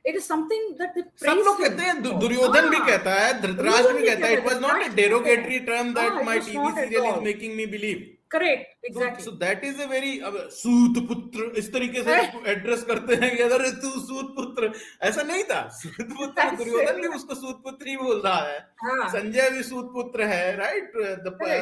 इट इज़ समथिंग दैट सब लोग कहते हैं दुर्योधन भी कहता है धृतराष्ट्र भी कहता है it was not a derogatory term हाँ, that my TV serial is making me believe correct so exactly that is a very सूत पुत्र इस तरीके से एड्रेस करते हैं कि अगर तू सूत पुत्र। ऐसा नहीं था। सूत पुत्र दुर्योधन भी उसको सूत पुत्र ही बोल रहा है। हाँ। संजय भी सूत पुत्र है right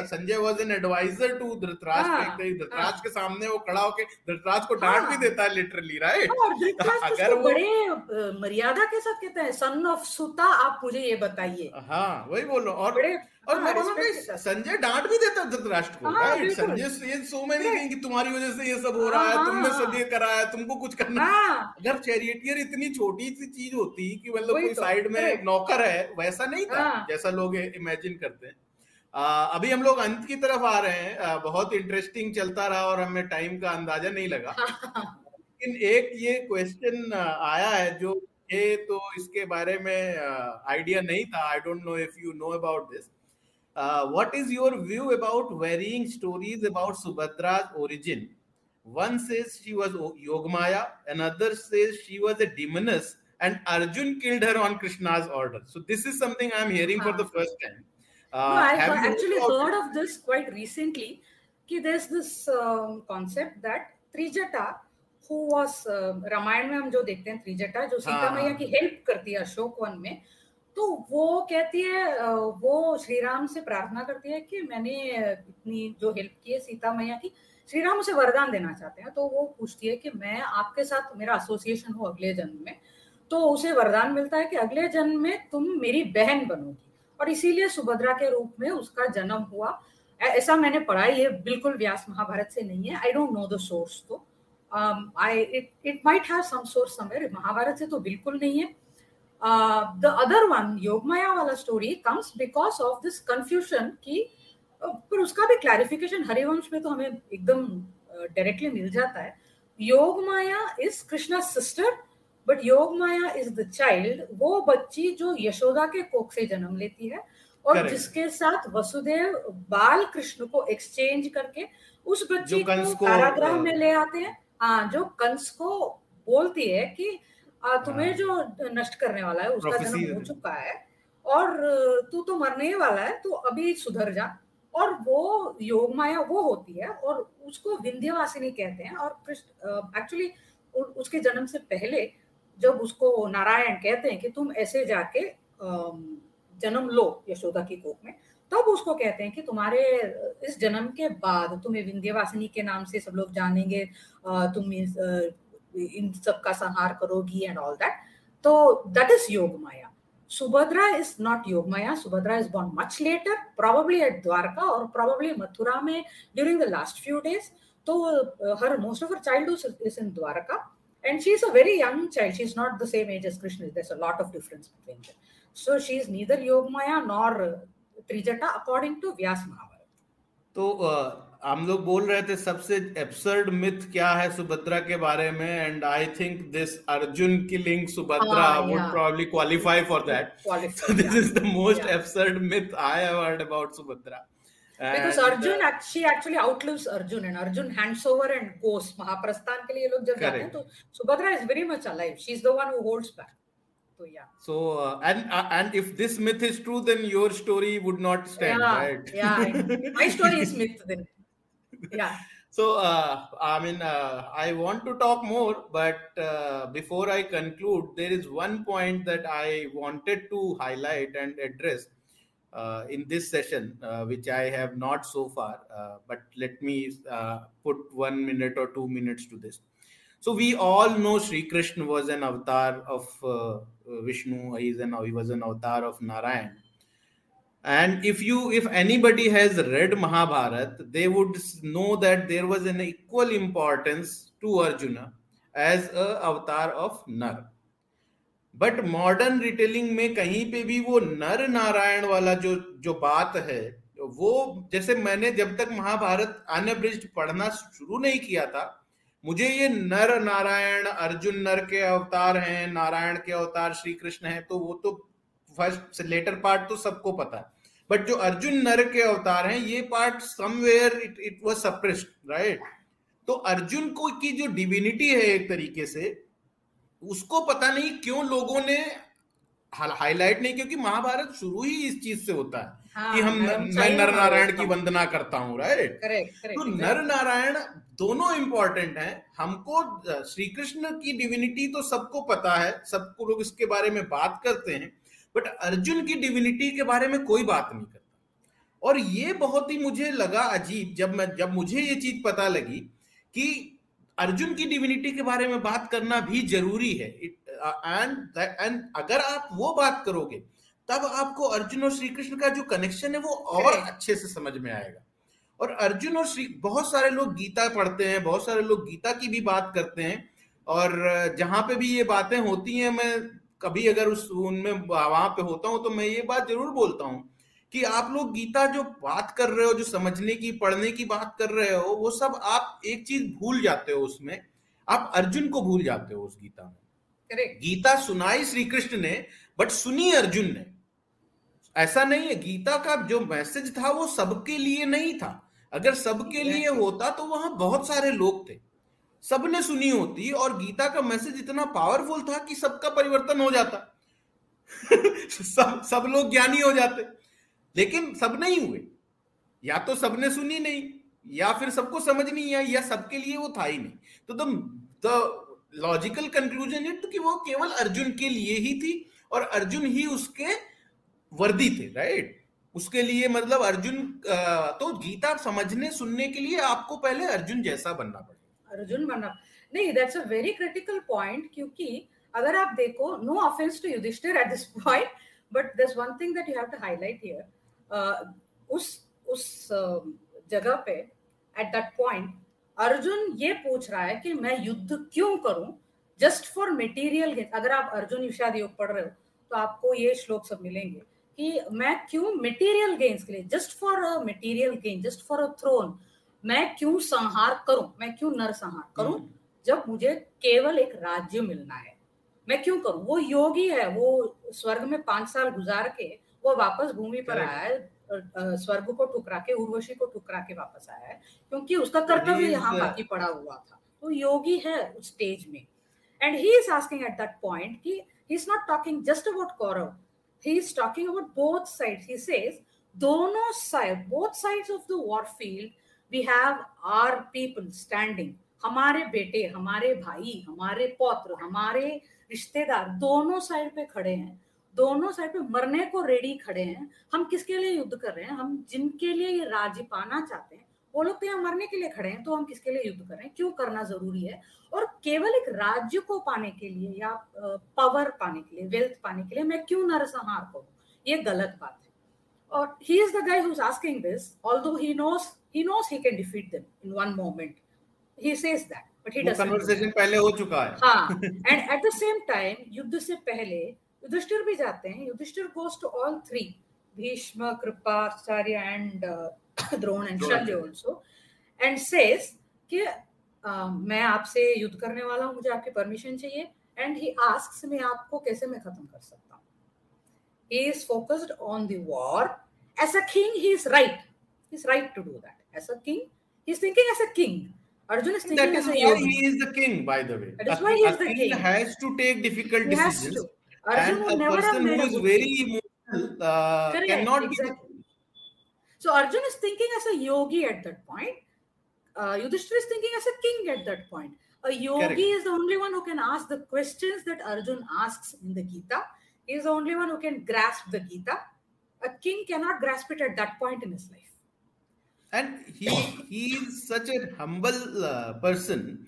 Sanjay was an adviser to Dhritarashtra हाँ, धृतराष्ट्र हाँ। के सामने वो खड़ा होके धृतराष्ट्र को डांट हाँ। भी देता है लिटरली राइट अगर वो- बड़े मर्यादा के साथ कहते हैं सन ऑफ़ सुता आप मुझे ये बताइए। हाँ वही बोल। और और हाँ। संजय डांट भी देता है धृतराष्ट्र को हाँ, राइट। संजय से सो मैंने. नहीं कि तुम्हारी वजह से ये सब हो रहा है हाँ, तुमने सब ये करा है तुमको कुछ करना हाँ। अगर चैरियटियर इतनी छोटी सी चीज़ होती कि मतलब कोई तो, साइड में correct. नौकर है वैसा नहीं था हाँ। जैसा लोग इमेजिन करते हैं। अभी हम लोग अंत की तरफ़ आ रहे हैं बहुत इंटरेस्टिंग चलता रहा और हमें टाइम का अंदाज़ा नहीं लगा। लेकिन एक ये क्वेश्चन आया है जो ये तो इसके बारे में आइडिया नहीं था। I don't know if you know about this What is your view about varying stories about Subhadra's origin one says she was yogmaya another says she was a demoness and arjun killed her on krishna's order so this is something i'm hearing for the हाँ. first time Uh, no, I actually heard of this quite recently. Ki there's this um, concept that Trijata, who was uh, Ramayana में हम जो देखते हैं त्रिजटा जो सीता मैया की हेल्प करती है अशोक वन में तो वो कहती है वो श्री राम से प्रार्थना करती है कि मैंने इतनी जो हेल्प की है सीता मैया की श्री राम उसे वरदान देना चाहते हैं। तो वो पूछती है कि मैं आपके साथ, मेरा एसोसिएशन हो अगले जन्म में तो उसे वरदान मिलता है कि अगले जन्म में तुम मेरी बहन बनोगी। और इसीलिए सुभद्रा के रूप में उसका जन्म हुआ। ऐसा मैंने पढ़ा, ये बिल्कुल व्यास महाभारत से नहीं है। I don't know the source तो। I it it might have some source somewhere Mahabharat से तो बिल्कुल नहीं है। द अदर वन योगमाया वाला story comes because of this confusion की uh, पर उसका भी क्लैरिफिकेशन हरिवंश में तो हमें एकदम डायरेक्टली uh, मिल जाता है Yogmaya is Krishna sister but Yogmaya is the child वो बच्ची जो यशोदा के कोख से जन्म लेती है और Correct. जिसके साथ वसुदेव बाल कृष्ण को एक्सचेंज करके उस बच्ची को कारागृह में ले आते हैं हाँ जो कंस को बोलती है कि तुम्हें हाँ। जो नष्ट करने वाला है उसका जन्म हो चुका है और तू तो मरने वाला है तो अभी सुधर जा और वो योग माया वो होती है और उसको विंध्यवासिनी कहते हैं और एक्चुअली उसके जन्म से पहले जब उसको नारायण कहते हैं कि तुम ऐसे जाके जन्म लो यशोदा की कोख में तब उसको कहते हैं कि तुम्हारे इस जन्म के बाद तुम्हें विंध्यवासिनी के नाम से सब लोग जानेंगे तुम इन सब का संहार करोगी एंड ऑल दैट तो that is Yog Maya Subhadra is not Yog Maya Subhadra is born much later probably at Dwarka और प्रोबेबली मथुरा में during the last few days तो her most of her child is in Dwarka and she is a very young child she is not the same age age Krishna is a lot of difference between there so she is neither Yog Maya nor Trijata according to Vyasa Mahabharata तो uh, हम लोग बोल रहे थे सबसे एब्सर्ड मिथ क्या है सुभद्रा के बारे में and I think this Arjun killing Subhadra would probably qualify for that this is the most absurd myth I have heard about Subhadra. Because Arjun she actually outlives Arjun and Arjun hands over and goes Mahaprasthan के लिए लोग जब जाते हैं तो Subhadra is very much alive she is the one who holds back So yeah. So uh, and uh, and if this myth is true, then your story would not stand, yeah, right? Yeah, my story is myth then. Yeah so uh, i mean uh, i want to talk more but uh, before i conclude there is one point that i wanted to highlight and address uh, in this session, uh, which I have not so far, uh, but let me put one minute or two minutes to this. So we all know Sri Krishna was an avatar of Vishnu. He is an he was an avatar of Narayan. And if you if anybody has read Mahabharat, they would know that there was an equal importance to Arjuna as a avatar of Nar. But modern retelling में कहीं पे भी वो नर नारायण वाला जो जो बात है वो जैसे मैंने जब तक महाभारत अनब्रिज पढ़ना शुरू नहीं किया था मुझे ये नर नारायण अर्जुन नर के अवतार हैं नारायण के अवतार श्री कृष्ण हैं तो वो तो फ़र्स्ट लेटर पार्ट तो सबको पता है बट जो अर्जुन नर के अवतार हैं ये part somewhere it it was suppressed right तो अर्जुन को की जो डिविनिटी है एक तरीके से उसको पता नहीं क्यों लोगों ने हाईलाइट नहीं क्योंकि महाभारत शुरू ही इस चीज़ से होता है हाँ, कि हम मैं नर नारायण की वंदना करता हूँ राइट तो नर नारायण दोनों इंपॉर्टेंट हैं। हमको श्री कृष्ण की डिविनिटी तो सबको पता है सबको लोग इसके बारे में बात करते हैं बट अर्जुन की डिविनिटी के बारे में कोई बात नहीं करता। और ये बहुत ही मुझे लगा अजीब जब मैं जब मुझे ये चीज़ पता लगी कि अर्जुन की डिविनिटी के बारे में बात करना भी ज़रूरी है। एंड एंड uh, अगर आप वो बात करोगे तब आपको अर्जुन और श्री कृष्ण का जो कनेक्शन है वो और अच्छे से समझ में आएगा। और अर्जुन और श्री बहुत सारे लोग गीता पढ़ते हैं बहुत सारे लोग गीता की भी बात करते हैं और uh, जहाँ पे भी ये बातें होती हैं मैं कभी अगर उस उनमें वहाँ पे होता हूँ तो मैं ये बात ज़रूर बोलता हूँ कि आप लोग गीता जो बात कर रहे हो जो समझने की पढ़ने की बात कर रहे हो वो सब आप एक चीज़ भूल जाते हो उसमें। आप अर्जुन को भूल जाते हो उस गीता में। गीता सुनाई श्री कृष्ण ने बट सुनी अर्जुन ने। ऐसा नहीं है गीता का जो मैसेज था वो सबके लिए नहीं था। अगर सबके लिए होता तो वहाँ बहुत सारे लोग थे। सबने सुनी होती और गीता का मैसेज इतना पावरफुल था कि सबका परिवर्तन हो जाता। सब सब लोग ज्ञानी हो जाते। लेकिन सब नहीं हुए। या तो सबने सुनी नहीं, या फिर सबको समझ नहीं आई, या सबके लिए वो था ही नहीं। तो द लॉजिकल कंक्लूजन इट कि वो केवल अर्जुन के लिए ही थी और अर्जुन ही उसके वर्दी थे राइट उसके लिए मतलब अर्जुन तो गीता समझने, सुनने के लिए आपको पहले अर्जुन जैसा बनना पड़ेगा अर्जुन बनना। नहीं that's a very critical point क्योंकि अगर आप देखो no offence to Yudhishthir at this point but this one thing that you have to highlight here उस उस uh, जगह पे एट दैट पॉइंट अर्जुन ये पूछ रहा है कि मैं युद्ध क्यों करूँ? जस्ट फॉर मेटीरियल अगर आप अर्जुन विषाद योग पढ़ रहे हो तो आपको ये श्लोक सब मिलेंगे कि मैं क्यों मटेरियल गेन्स के लिए just for a material gain just for a throne मैं क्यों संहार करूँ? मैं क्यों नरसंहार करूँ? हम्म। जब मुझे केवल एक राज्य मिलना है। मैं क्यों करूँ? वो योगी है वो स्वर्ग में पाँच साल गुजार के वो वापस भूमि पर आया है स्वर्ग को टुकरा के उर्वशी को टुकरा के वापस आया है क्योंकि उसका कर्तव्य यहाँ बाकी पड़ा हुआ था। तो योगी है उस स्टेज में। And he is asking at that point कि he is not talking just about Kaurav he is talking about both sides. He says, dono side, both sides of the war field, we have our people standing. हमारे बेटे, हमारे भाई, हमारे पौत्र, हमारे रिश्तेदार दोनों साइड पे खड़े हैं। दोनों साइड पे मरने को रेडी खड़े हैं। हम किसके लिए युद्ध कर रहे हैं? हम जिनके लिए ये राज्य पाना चाहते हैं, वो लोग तो यहाँ मरने के लिए खड़े हैं तो हम किसके लिए युद्ध कर रहे हैं? क्यों करना ज़रूरी है? और केवल एक राज्य को पाने के लिए या पावर पाने के लिए वेल्थ पाने के लिए मैं क्यों नरसंहार करूँ? ये गलत बात है। और he is the guy who asking this he knows he knows he can defeat them in one moment he says that but he doesn't conversation पहले हो चुका है। हाँ and at the same time युद्ध से पहले युधिष्ठिर भी जाते हैं। Yudhishthir goes to all three Bhishma Kripacharya and Drona and Shalya also and says कि मैं आपसे युद्ध करने वाला हूँ मुझे आपकी परमिशन चाहिए। एंड ही आस्क्स मैं आपको कैसे मैं खत्म कर सकता हूँ? He is focused on the war. As a king he is right. He's right to do that. As a king he's thinking as a king Arjun is thinking that is as a why he is the king by the way that is why he is the king has to take difficult he decisions Arjun and a person who is very emotional uh, Correct, cannot exactly. so Arjun is thinking as a yogi at that point uh, Yudhishthira is thinking as a king at that point. A yogi Correct. is the only one who can ask the questions that Arjun asks in the Gita. He is the only one who can grasp the Gita. A king cannot grasp it at that point in his life And he he is such a humble uh, person.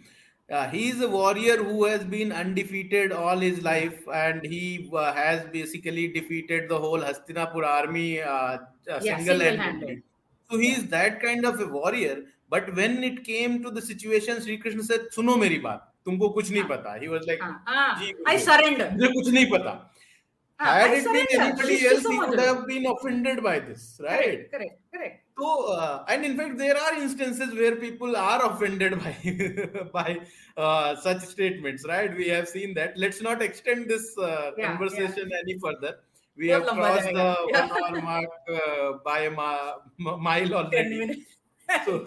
Uh, he is a warrior who has been undefeated all his life, and he uh, has basically defeated the whole Hastinapur army uh, yeah, single-handedly. So he is that kind of a warrior but when it came to the situation Shri Krishna से सुनो मेरी बात तुमको कुछ नहीं पता he was like I surrender मुझे कुछ नहीं पता had it been anybody else he would have been offended by this right correct correct, correct. so uh, and in fact there are instances where people are offended by by uh, such statements right we have seen that let's not extend this uh, yeah, conversation yeah. any further we have crossed the yeah. one hour mark uh, by a ma- mile already so,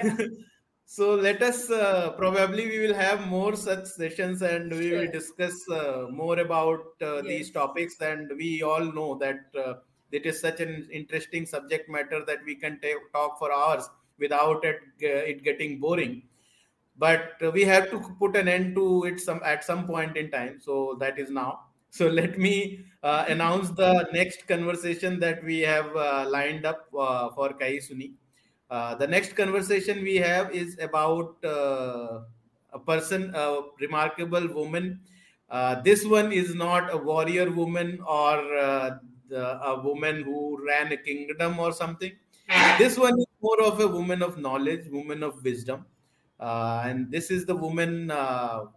so let us uh, probably we will have more such sessions and we sure. will discuss uh, more about uh, yes. these topics and we all know that uh, it is such an interesting subject matter that we can t- talk for hours without it, it getting boring. But we have to put an end to it some at some point in time. So that is now. So let me uh, announce the next conversation that we have uh, lined up for kai suni. Uh, the next conversation we have is about uh, a person, a remarkable woman. Uh, this one is not a warrior woman or uh, a woman who ran a kingdom or something. This one is more of a woman of knowledge, woman of wisdom. Uh, and this is the woman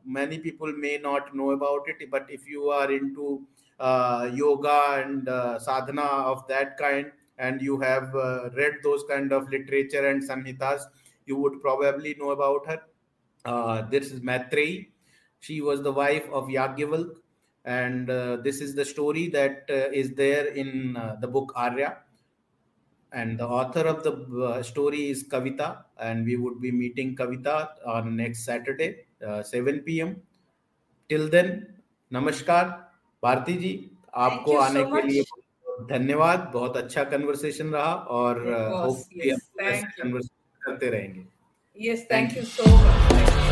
many people may not know about it, but if you are into yoga and sadhana of that kind, and you have uh, read those kind of literature and samhitas, you would probably know about her. Uh, this is Maitreyi. She was the wife of Yagyavalk, and uh, this is the story that uh, is there in uh, the book Arya. And the author of the uh, story is Kavita, and we would be meeting Kavita on next Saturday, 7 p.m. Till then, namaskar, Bharti ji. आपको आने के लिए धन्यवाद बहुत अच्छा कन्वर्सेशन रहा और होपफुली yes. करते रहेंगे Yes, thank you so much. Thank you.